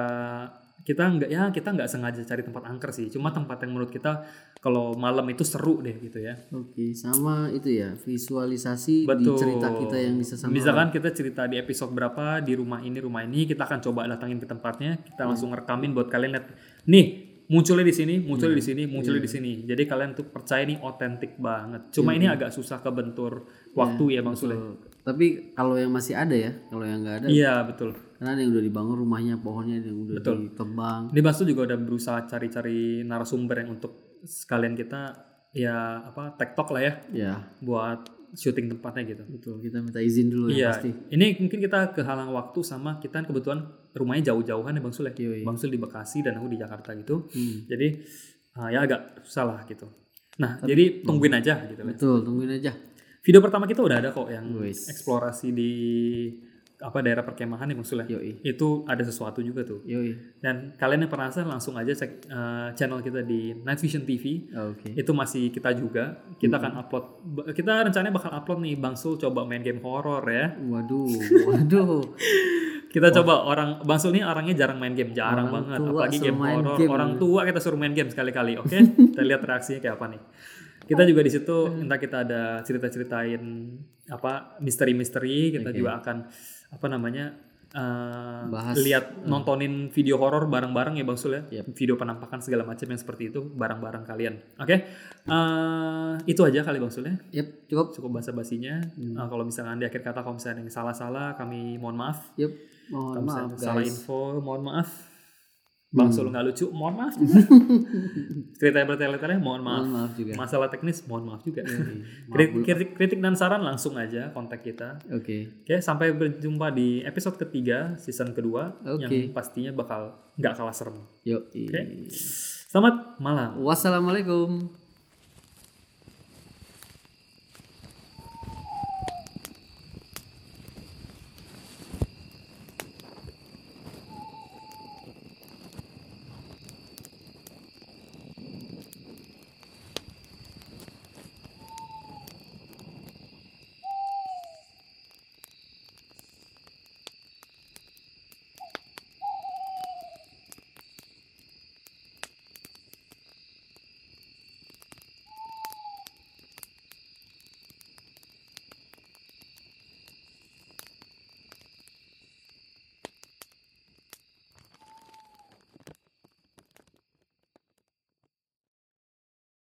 kita nggak ya kita nggak sengaja cari tempat angker sih. Cuma tempat yang menurut kita kalau malam itu seru deh gitu ya. Oke, sama itu ya visualisasi di Betul. cerita kita yang bisa sama. Misalkan kita cerita di episode berapa di rumah ini rumah ini kita akan coba datangin ke tempatnya kita Hmm. langsung rekamin buat kalian lihat nih munculnya di sini munculnya Hmm. di sini munculnya Iya. di sini jadi kalian tuh percaya nih otentik banget cuma ini agak susah kebentur waktu ya bang Sule Betul. Tapi kalau yang masih ada ya, kalau yang nggak ada, iya betul karena ada yang udah dibangun rumahnya, pohonnya yang udah ditebang. Ini Bang Sul juga udah berusaha cari-cari narasumber yang untuk sekalian kita ya apa tektok lah ya Ya, buat syuting tempatnya gitu. betul. Kita minta izin dulu ya Iya, pasti. ini mungkin kita kehalang waktu sama kita kebetulan rumahnya jauh-jauhan ya Bang Sul ya. Yoi. Bang Sul di Bekasi dan aku di Jakarta gitu. Hmm. Jadi ah, ya agak susah lah gitu. Nah, jadi tungguin aja gitu. Betul, tungguin aja. Video pertama kita udah ada kok yang eksplorasi di apa daerah perkemahan ya Bang Sul ya. Yoi. Itu ada sesuatu juga tuh. Yoi. Dan kalian yang penasaran langsung aja cek eh, channel kita di Night Vision TV. Oke. Itu masih kita juga. Kita akan upload. Kita rencananya bakal upload nih Bang Sul coba main game horor ya. Waduh, waduh. Kita coba orang Bang Sul ini orangnya jarang main game, jarang Orang banget. tua Apalagi game horor. game. Orang tua kita suruh main game sekali-kali. Oke, kita lihat reaksinya kayak apa nih. kita juga di situ entah kita ada cerita-ceritain apa misteri-misteri kita juga akan apa namanya Bahas. lihat nontonin video horor bareng-bareng ya Bang Sul ya. Yep. Video penampakan segala macam yang seperti itu bareng-bareng kalian. Oke. Eh, itu aja kali Bang Sul ya. Yep, cukup. Cukup basa-basinya. Eh, kalau misalnya di akhir kata kalau misalnya yang salah-salah kami mohon maaf. Yep. Mohon Kalau maaf salah guys. info mohon maaf. Bang Sul nggak lucu, mohon maaf. Cerita bertele-tele, mohon maaf. Mohon maaf juga. Masalah teknis, mohon maaf juga. Maaf kritik, kritik, kritik dan saran langsung aja kontak kita. Oke. Oke, sampai berjumpa di episode ketiga, season kedua, Oke. yang pastinya bakal nggak kalah serem. Yuk. Oke. Selamat malam. Wassalamualaikum.